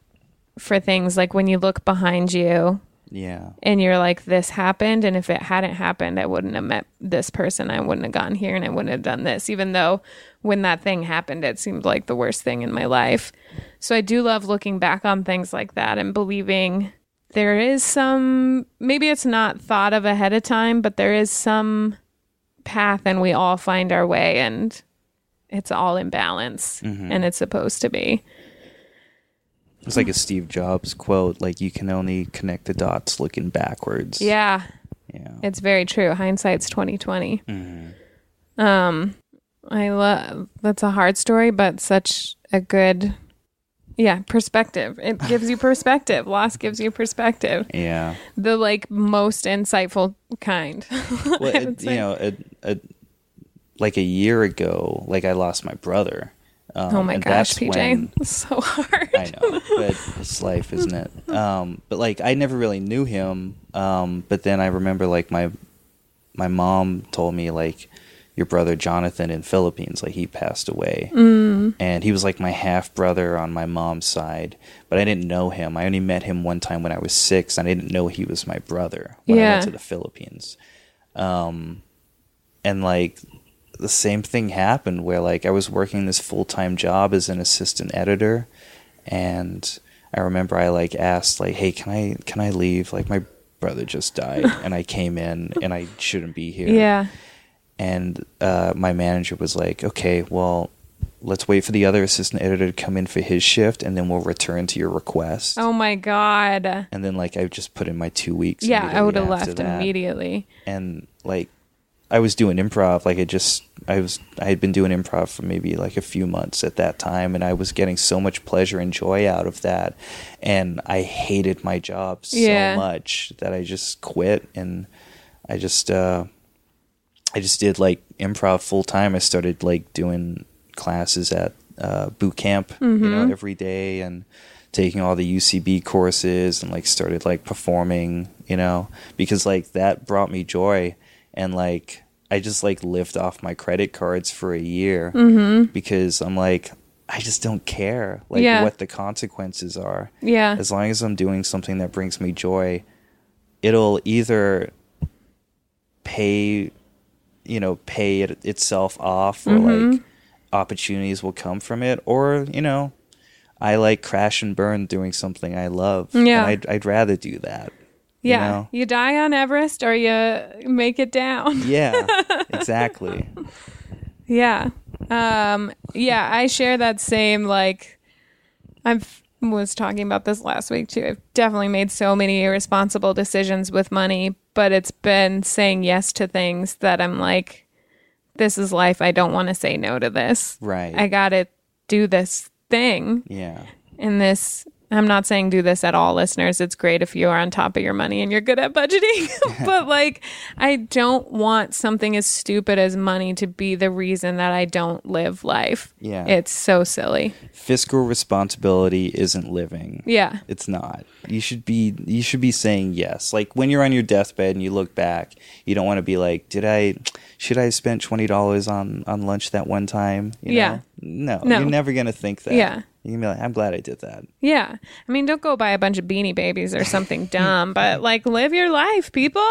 for things like when you look behind you yeah, and you're like this happened and if it hadn't happened I wouldn't have met this person. I wouldn't have gone here and I wouldn't have done this. Even though when that thing happened it seemed like the worst thing in my life. So I do love looking back on things like that and believing there is some maybe it's not thought of ahead of time but there is some path and we all find our way and it's all in balance mm-hmm. and it's supposed to be it's like a Steve Jobs quote: "Like you can only connect the dots looking backwards." yeah yeah, It's very true. Hindsight's twenty Um, I love that's a hard story, but such a good, yeah, perspective. It gives you perspective. Loss gives you perspective. yeah. The like most insightful kind. <laughs> well, it, you know, a, a, like a year ago, like I lost my brother. Um, oh my gosh, PJ, when- <laughs> so hard. I know, but it's life, isn't it? <laughs> Um, but like I never really knew him. Um, but then I remember like my my mom told me like your brother Jonathan in Philippines, like he passed away, mm. and he was like my half brother on my mom's side. But I didn't know him. I only met him one time when I was six, and I didn't know he was my brother when I went to the Philippines. Um, and like the same thing happened where like I was working this full time job as an assistant editor, and I remember I like asked like, "Hey, can I can I leave? Like my brother just died, <laughs> and I came in and I shouldn't be here." Yeah. And uh, my manager was like, "Okay, well." Let's wait for the other assistant editor to come in for his shift, and then we'll return to your request. Oh my god. And then, like, I just put in my two weeks. Yeah, I would have left that immediately. and like I was doing improv like I just I was I had been doing improv for maybe like a few months at that time and I was getting so much pleasure and joy out of that and I hated my job so Yeah. much that I just quit and I just uh I just did like improv full time. I started like doing classes at uh boot camp you know every day and taking all the UCB courses and like started like performing, you know, because like that brought me joy and like I just like lived off my credit cards for a year because I'm like I just don't care like Yeah. what the consequences are. Yeah. As long as I'm doing something that brings me joy, it'll either pay you know, pay it itself off or Mm-hmm. like opportunities will come from it or, you know, I like crash and burn doing something I love. Yeah. And I'd, I'd rather do that. You Yeah. know? You die on Everest or you make it down. <laughs> Yeah, exactly. Yeah. Um yeah, I share that same like I've was talking about this last week too. I've definitely made so many irresponsible decisions with money, but it's been saying yes to things that I'm like this is life. I don't want to say no to this. Right. I got to do this thing yeah. and this I'm not saying do this at all, listeners. It's great if you are on top of your money and you're good at budgeting. <laughs> but like, I don't want something as stupid as money to be the reason that I don't live life. Yeah. It's so silly. Fiscal responsibility isn't living. Yeah. It's not. You should be you should be saying yes. Like when you're on your deathbed and you look back, you don't want to be like, "Did I should I have spent $20 on on lunch that one time?" You Yeah. No, No. you're never going to think that. Yeah. Going to be like, "I'm glad I did that." Yeah. I mean, don't go buy a bunch of beanie babies or something <laughs> dumb, but like live your life, people. <laughs>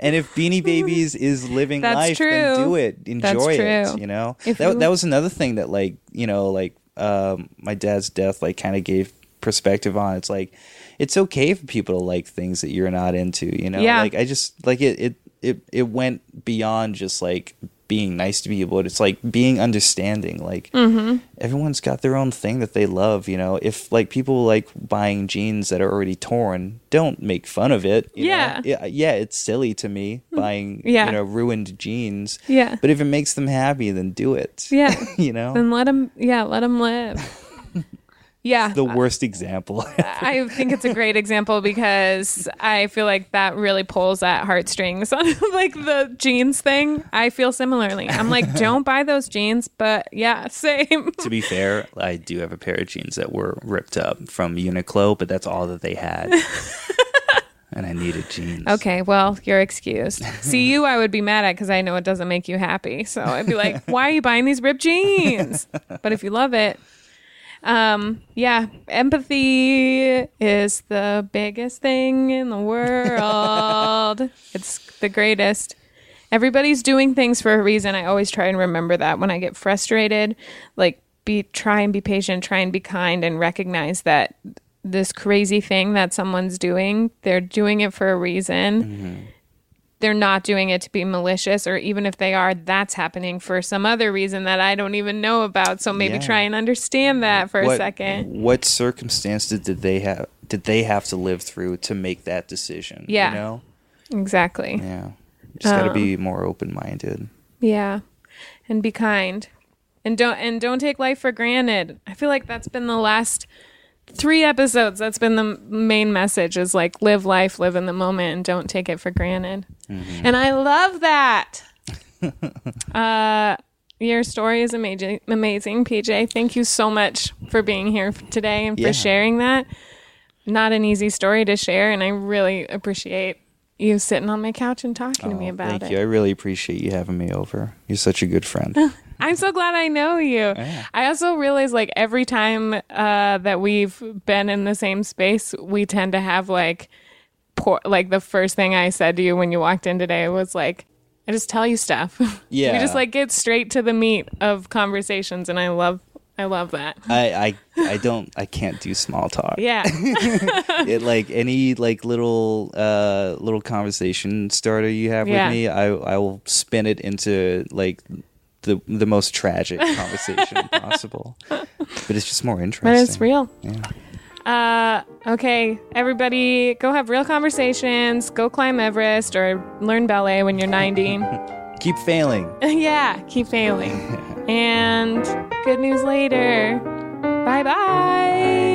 And if Beanie Babies is living That's life, then do it. Enjoy it. You know, If that you- that was another thing that like you know like um, my dad's death like kind of gave perspective on. It's like it's okay for people to like things that you're not into. You know, Yeah. like I just like it it it it went beyond just like being nice to people. But it's like being understanding. Like Mm-hmm. everyone's got their own thing that they love. You know, if like people like buying jeans that are already torn, don't make fun of it. you know? Yeah. yeah, yeah. It's silly to me buying Yeah. you know ruined jeans. Yeah. but if it makes them happy, then do it. Yeah. <laughs> you know, Then let them, yeah, let them live. <laughs> Yeah. the worst example. <laughs> I think it's a great example because I feel like that really pulls at heartstrings on <laughs> like the jeans thing. I feel similarly. I'm like, <laughs> don't buy those jeans, but yeah, same. to be fair, I do have a pair of jeans that were ripped up from Uniqlo, but that's all that they had. and I needed jeans. Okay, well, you're excused. See you, I would be mad at because I know it doesn't make you happy. So I'd be like, why are you buying these ripped jeans? But if you love it, um, yeah, empathy is the biggest thing in the world. <laughs> it's the greatest. Everybody's doing things for a reason. I always try and remember that when I get frustrated, like be try and be patient, try and be kind and recognize that this crazy thing that someone's doing, they're doing it for a reason. They're not doing it to be malicious, or even if they are, that's happening for some other reason that I don't even know about. So maybe Yeah. try and understand that for a second. What circumstances did they have? Did they have to live through to make that decision? Yeah. you know, Exactly. yeah. Just got to Um, be more open minded. Yeah. And be kind. And don't and don't take life for granted. I feel like that's been the last 3 episodes. That's been the main message is like live life, live in the moment and don't take it for granted. And I love that. <laughs> uh your story is amazing, amazing, PJ. Thank you so much for being here today and for Yeah. sharing that. Not an easy story to share, and I really appreciate you sitting on my couch and talking to me Oh, about thank it. Thank you. I really appreciate you having me over. You're such a good friend. <laughs> I'm so glad I know you. Yeah. I also realize like every time uh, that we've been in the same space, we tend to have like poor, like the first thing I said to you when you walked in today was like, I just tell you stuff. Yeah. <laughs> we just like get straight to the meat of conversations, and I love, I love that. I, I I don't I can't do small talk. Yeah, <laughs> <laughs> It like any like little uh little conversation starter you have Yeah. with me, I I will spin it into like the the most tragic conversation <laughs> possible. But it's just more interesting. but it's real. Yeah. Uh, okay, everybody, go have real conversations. Go climb Everest or learn ballet when you're 90. <laughs> Keep failing. <laughs> yeah, keep failing. and good news later. Bye bye.